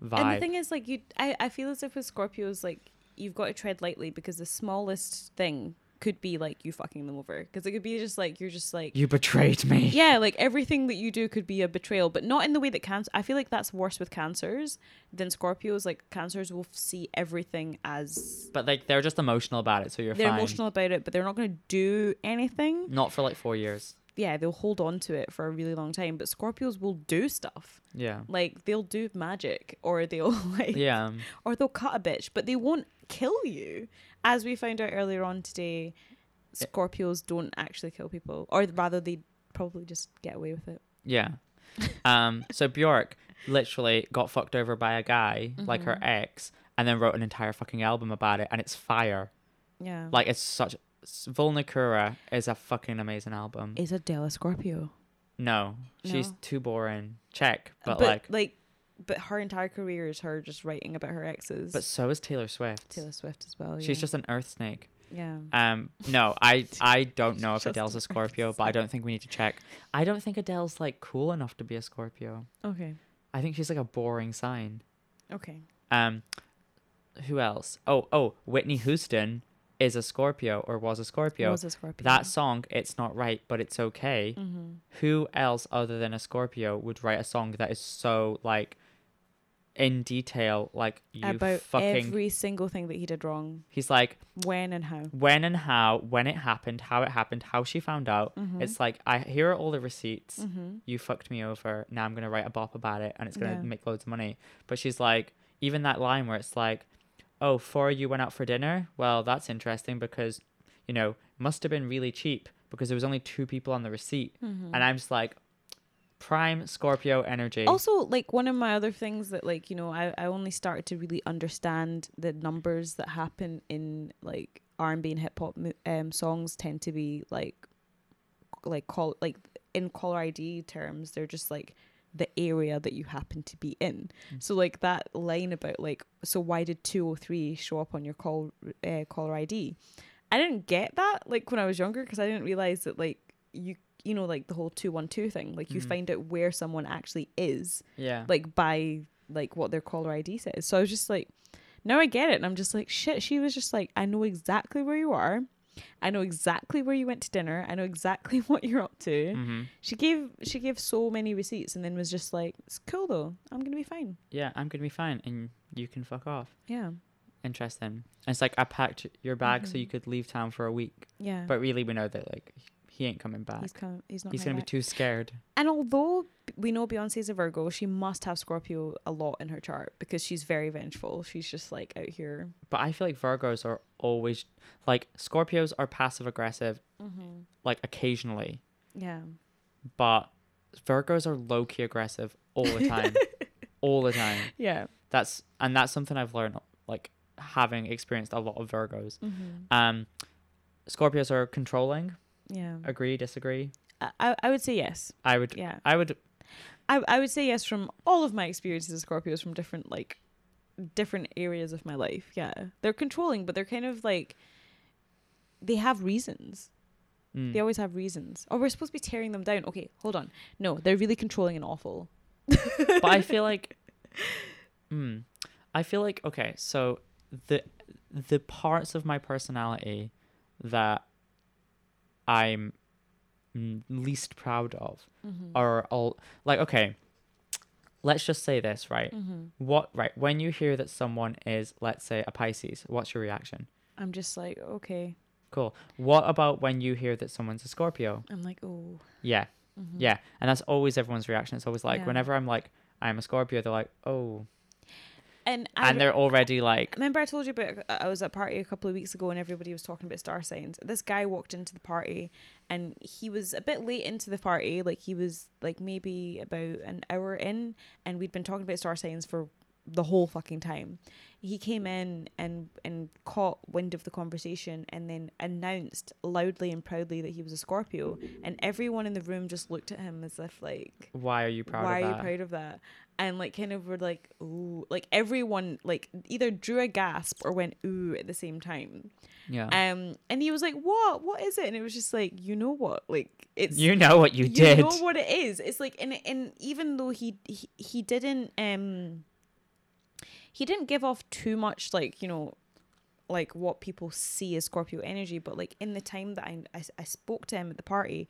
vibe. And the thing is, like you, I, I feel as if with Scorpios, like you've got to tread lightly because the smallest thing could be like you fucking them over because it could be just like you're just like You betrayed me. yeah like everything that you do could be a betrayal but not in the way that cancer i feel like that's worse with cancers than scorpios like cancers will see everything as But like they're just emotional about it, so you're they're fine. emotional about it but they're not going to do anything Not for like four years. yeah they'll hold on to it for a really long time but scorpios will do stuff Yeah. like they'll do magic or they'll [LAUGHS] like Yeah. Um. or they'll cut a bitch, but they won't kill you. As we found out earlier on today, Scorpios don't actually kill people, or rather, they probably just get away with it. Yeah. [LAUGHS] Um. So Bjork literally got fucked over by a guy like Mm-hmm. her ex, and then wrote an entire fucking album about it, and it's fire. Yeah, Like it's such. Vulnicura is a fucking amazing album. is Adele a Scorpio? no, she's too boring. Check, but, but like, like, but her entire career is her just writing about her exes. but so is Taylor Swift. Taylor Swift as well. She's yeah. just an earth snake. yeah. Um, no, I [LAUGHS] I don't know if Just Adele's a Scorpio, but I don't think we need to check. I don't think Adele's like cool enough to be a Scorpio. Okay. I think she's like a boring sign. Okay. Um, who else? Oh, oh, Whitney Houston is a Scorpio or was a Scorpio. Was a Scorpio. That song, it's not right, but it's okay. Mm-hmm. Who else other than a Scorpio would write a song that is so like in detail, like you about fucking? every single thing that he did wrong, He's like when and how. when and how, when it happened, how it happened, how she found out. Mhm. It's like I here are all the receipts. Mm-hmm. You fucked me over. Now I'm gonna write a bop about it, and it's gonna Yeah. make loads of money. But she's like, even that line where it's like, "Oh, four of you went out for dinner. Well, that's interesting because, you know, must have been really cheap because there was only two people on the receipt." Mm-hmm. And I'm just like, prime Scorpio energy. also like one of my other things that like you know I, I only started to really understand the numbers that happen in like r&b and hip-hop um, songs tend to be like like call like in caller id terms they're just like the area that you happen to be in. So like that line about like so why did 203 show up on your call uh, caller id i didn't get that like when i was younger because i didn't realize that like you you know like the whole 212 thing like you Mhm. find out where someone actually is yeah. like by like what their caller id says so i was just like now i get it and i'm just like shit she was just like i know exactly where you are i know exactly where you went to dinner i know exactly [LAUGHS] what you're up to hmm she gave she gave so many receipts and then was just like it's cool though i'm gonna be fine Yeah, I'm gonna be fine, and you can fuck off. yeah Interesting. It's like I packed your bag so you Mhm. could leave town for a week, yeah but really we know that like he ain't coming back. he's he's not He's gonna be too scared. And although we know Beyonce's a Virgo, she must have Scorpio a lot in her chart because she's very vengeful. She's just like out here. But I feel like Virgos are always like Scorpios are passive aggressive, Mm-hmm. like occasionally, Yeah. but Virgos are low key aggressive all the time, [LAUGHS] all the time. Yeah. That's and that's something I've learned, like having experienced a lot of Virgos. Mm-hmm. Um, Scorpios are controlling. Yeah. Agree, disagree. I, I would say yes. I would. Yeah. I would. I I would say yes from all of my experiences of Scorpios from different like different areas of my life. Yeah. They're controlling, but they're kind of like they have reasons. mm. They always have reasons. Oh, we're supposed to be tearing them down. Okay, hold on. No, they're really controlling and awful. but I feel [LAUGHS] like, mm, I feel like okay. So the the parts of my personality that I'm least proud of Mhm. are all like okay. Let's just say this, right? Mhm. What right when you hear that someone is, let's say, a Pisces, what's your reaction? I'm just like, okay. Cool. What about when you hear that someone's a Scorpio? I'm like, oh. Yeah, mhm. yeah, and that's always everyone's reaction. It's always like Yeah. whenever I'm like, I'm a Scorpio, they're like, oh, And I and they're already like, remember I told you about uh, I was at a party a couple of weeks ago and everybody was talking about star signs. This guy walked into the party and he was a bit late into the party, like he was like maybe about an hour in and we'd been talking about star signs for the whole fucking time. He came in and and caught wind of the conversation and then announced loudly and proudly that he was a Scorpio and everyone in the room just looked at him as if like why are you proud why of are that? you proud of that? And like kind of were like, ooh, like everyone like either drew a gasp or went ooh at the same time. yeah, Um, and he was like, what? What is it? And it was just like, you know what? Like it's you know what you, did. You know what it is. It's like, and and even though he he, he didn't um he didn't give off too much like you know like what people see as Scorpio energy, but like in the time that I, I I spoke to him at the party,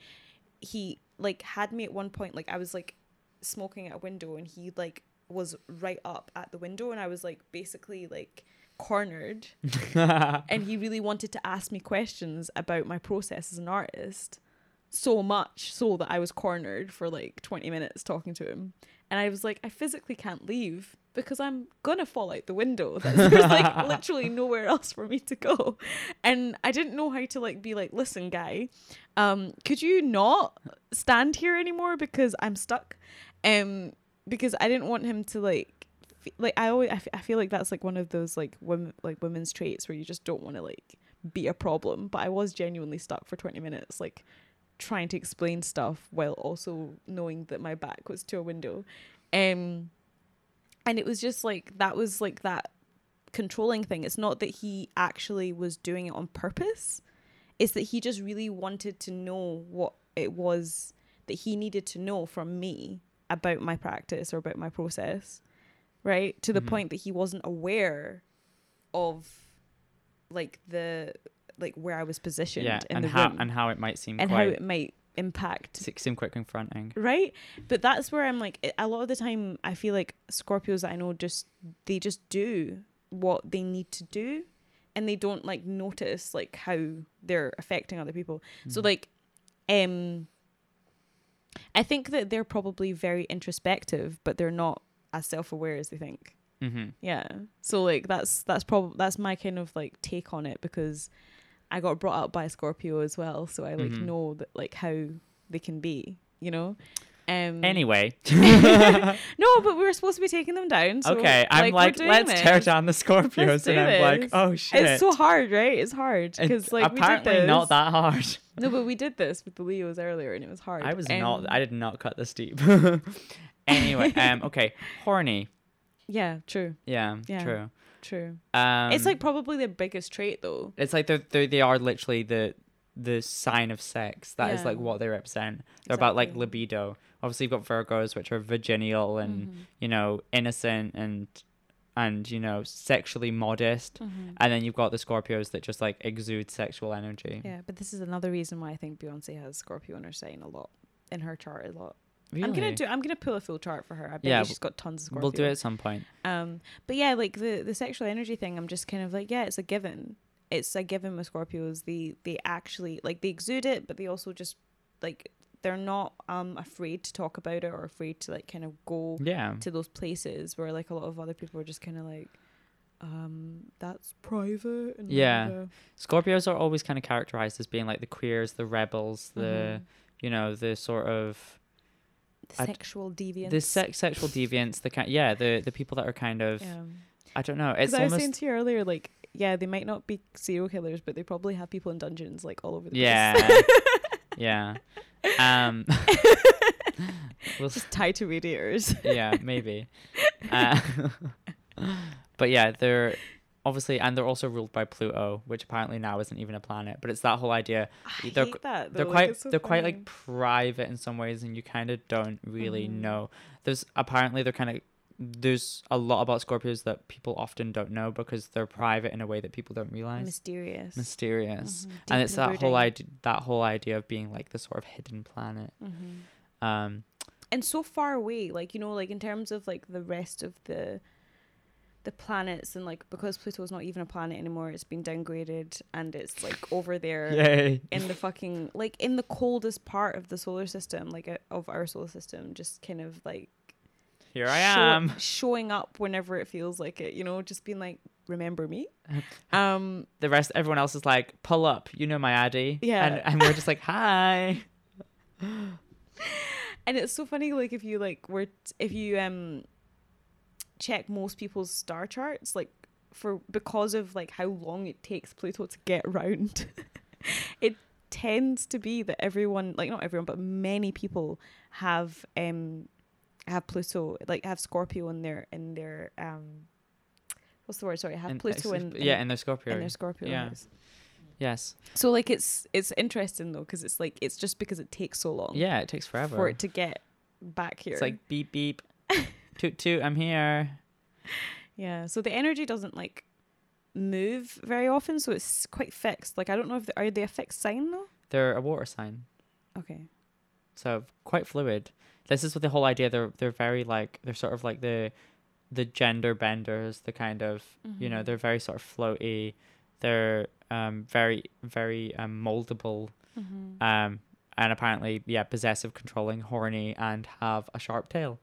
he like had me at one point like I was like smoking at a window and he like was right up at the window and I was like basically like cornered. [LAUGHS] And he really wanted to ask me questions about my process as an artist so much so that I was cornered for like 20 minutes talking to him. And I was like I physically can't leave because I'm gonna fall out the window. [LAUGHS] There's like [LAUGHS] literally nowhere else for me to go. And I didn't know how to like be like listen guy um could you not stand here anymore because I'm stuck um because I didn't want him to like like I always I, f- I feel like that's like one of those like women like women's traits where you just don't want to like be a problem. But I was genuinely stuck for 20 minutes like trying to explain stuff while also knowing that my back was to a window. Um and it was just like that was like that controlling thing. It's not that he actually was doing it on purpose. It's that he just really wanted to know what it was that he needed to know from me about my practice or about my process right to the Mhm. point that he wasn't aware of like the like where I was positioned yeah, in and the how room and how it might seem and how it might impact seem quite confronting. right but that's where i'm like a lot of the time i feel like scorpios that i know just they just do what they need to do and they don't like notice like how they're affecting other people so Mhm. like um i think that they're probably very introspective but they're not as self-aware as they think Mm-hmm. yeah so like that's that's probably that's my kind of like take on it because i got brought up by a scorpio as well so i like Mhm. know that like how they can be you know um Anyway, [LAUGHS] no but we were supposed to be taking them down so, okay, I'm like, let's tear down the Scorpios, and I'm like, oh shit. it's so hard right it's hard because like apparently we did this. not that hard. no but we did this with the leos earlier and it was hard I was Um, not. I did not cut this deep. [LAUGHS] anyway, um, okay, [LAUGHS] horny. yeah true Yeah, Yeah. true. true Um, it's like probably their biggest trait though it's like they're, they're they are literally the the sign of sex. That is Yeah. like what they represent. They're about like libido. Obviously, you've got Virgos, which are virginal and Mhm. you know innocent and and you know sexually modest. Mhm. And then you've got the Scorpios that just like exude sexual energy. Yeah, but this is another reason why I think Beyonce has Scorpio in her sign a lot, in her chart a lot. Really? I'm gonna do. I'm gonna pull a full chart for her. I bet Yeah, she's got tons of Scorpio. We'll do it at some point. Um, but yeah, like the the sexual energy thing, I'm just kind of like, yeah, it's a given. It's a given with Scorpios. They they actually like they exude it, but they also just like they're not um afraid to talk about it or afraid to like kind of go Yeah. to those places where like a lot of other people are just kind of like, um, that's private. And Yeah. blah. Scorpios are always kind of characterized as being like the queers, the rebels, the Mhm. you know the sort of the sexual deviance. the sex sexual deviants, the kind yeah the the people that are kind of Yeah. I don't know. It's I was saying to you earlier, like, yeah, they might not be serial killers, but they probably have people in dungeons like all over the yeah place. yeah [LAUGHS] um [LAUGHS] we'll Just tied to radiators. yeah maybe uh, [LAUGHS] but yeah they're obviously and they're also ruled by Pluto, which apparently now isn't even a planet. But it's that whole idea I They're- hate that. they're like, quite so they're quite like private in some ways and you kind of don't really Mhm. know there's apparently they're kind of there's a lot about Scorpios that people often don't know because they're private in a way that people don't realize. Mysterious. Mysterious, Mhm. and it's that whole idea that whole idea of being like the sort of hidden planet. Mhm. Um, and so far away like you know like in terms of like the rest of the the planets and like because pluto's not even a planet anymore it's been downgraded and it's like over there [LAUGHS] yay! in the fucking like in the coldest part of the solar system like uh, of our solar system just kind of like Here I show- am. showing up whenever it feels like it you know just being like remember me [LAUGHS] um The rest, everyone else is like, pull up. You know my Addy. Yeah. and, and we're just like, hi. [LAUGHS] and it's so funny like if you like were t- if you um check most people's star charts like for because of like how long it takes pluto to get around [LAUGHS] it tends to be that everyone like not everyone but many people have um have pluto like have scorpio in their in their um what's the word sorry have And- pluto in, in yeah, in their Scorpio. in their scorpio Yeah. house. yes. so like it's it's interesting though because it's like it's just because it takes so long Yeah, it takes forever. for it to get back here It's like beep beep, [LAUGHS] toot toot. I'm here. Yeah, so the energy doesn't like move very often, so it's quite fixed. Like I don't know if they, are they a fixed sign though. They're a water sign, Okay. so quite fluid. This is what the whole idea. They're they're very like they're sort of like the the gender benders. The kind of you know Mhm. they're very sort of floaty. They're um very very um moldable. Mm-hmm. Um and apparently yeah possessive, controlling, horny, and have a sharp tail.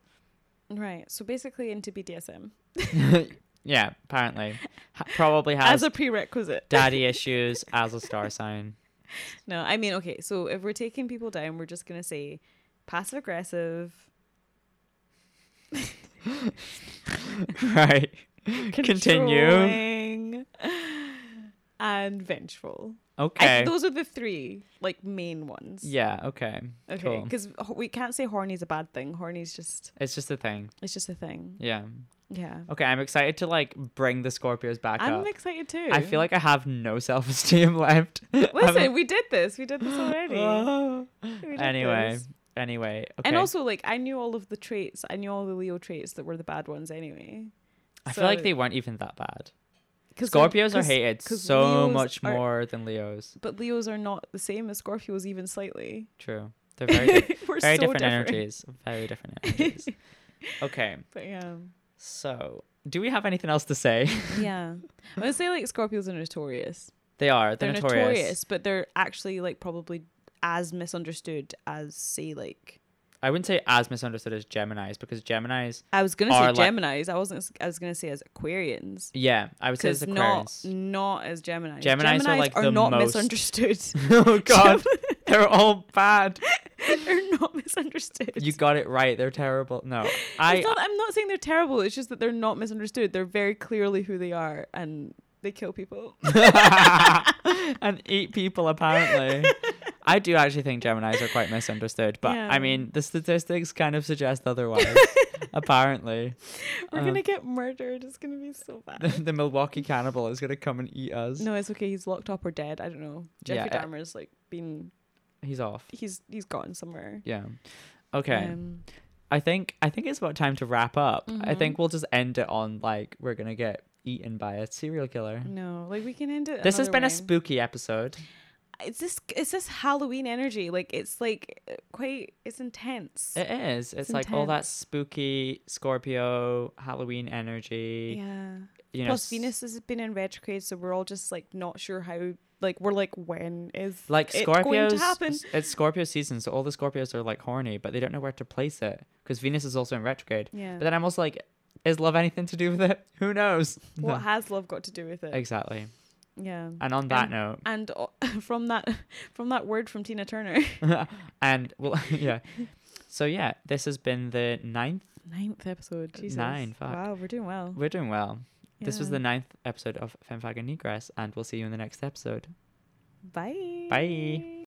Right. So basically into BDSM [LAUGHS] yeah, apparently. Ha- probably [LAUGHS] as a prerequisite. daddy [LAUGHS] issues as a star sign. No, I mean okay. So if we're taking people down, we're just gonna say passive aggressive, [LAUGHS] right. Continue. and vengeful. I- Okay. those are the three like main ones. yeah, okay. Okay. cool. Because we can't say horny is a bad thing. Horny's just It's just a thing. it's just a thing. Yeah. Yeah. Okay, I'm excited to like bring the Scorpios back I'm up. excited too. I feel like I have no self esteem [LAUGHS] left. Listen, we did this. We did this already. [LAUGHS] Oh. Did anyway, this. Anyway. Okay. And also, like, I knew all of the traits. I knew all the Leo traits that were the bad ones anyway. I feel like they weren't even that bad. Cause Scorpios are hated so Leos much are- more than Leos. But Leos are not the same as Scorpios, even slightly. True. They're very di- [LAUGHS] very so different, energies. Very different [LAUGHS] energies. okay. But yeah. So, do we have anything else to say? [LAUGHS] Yeah. I would say, like, Scorpios are notorious. they are. They're, They're, notorious. notorious, but they're actually, like, probably as misunderstood as, say, like. I wouldn't say as misunderstood as Gemini's because Gemini's, I was gonna Are say like- Gemini's. I wasn't. I was gonna say as Aquarians. yeah, I would say as Because not not as Gemini's. Geminis are, like, the not most- misunderstood. [LAUGHS] oh God, [LAUGHS] they're all bad. [LAUGHS] they're not misunderstood. You got it right. They're terrible. No, I. Not, I'm not saying they're terrible. It's just that they're not misunderstood. They're very clearly who they are, and they kill people. and eat people apparently. I do actually think Geminis are quite misunderstood, but Yeah. I mean the statistics kind of suggest otherwise. [LAUGHS] apparently, We're Uh, gonna get murdered. It's gonna be so bad. [LAUGHS] the Milwaukee cannibal is gonna come and eat us. no, it's okay. He's locked up or dead. I don't know. Jeffrey Yeah. Dahmer's like been. He's off. He's he's gone somewhere. Yeah. Okay. Um, I think I think it's about time to wrap up. I Mhm. think we'll just end it on like we're gonna get eaten by a serial killer. no, like we can end it. This has been a spooky episode. It's this. It's this Halloween energy. Like it's like quite. It's intense. It is. It's, It's like all that spooky Scorpio Halloween energy. yeah. You know, Plus Venus has been in retrograde, so we're all just like not sure how. Like we're like, when is like it going to happen? It's Scorpio season, so all the Scorpios are like horny, but they don't know where to place it because Venus is also in retrograde. Yeah. But then I'm also like, is love anything to do with it? [LAUGHS] Who knows? what No. has love got to do with it? Exactly. Yeah. And on that And- note, And uh, [LAUGHS] from that [LAUGHS] from that word from Tina Turner. [LAUGHS] and well, yeah. So yeah, this has been the ninth. Ninth episode. Jesus. Nine, fuck. Wow, we're doing well. We're doing well. This was the ninth episode of Femfag and Negress, and we'll see you in the next episode. Bye. Bye.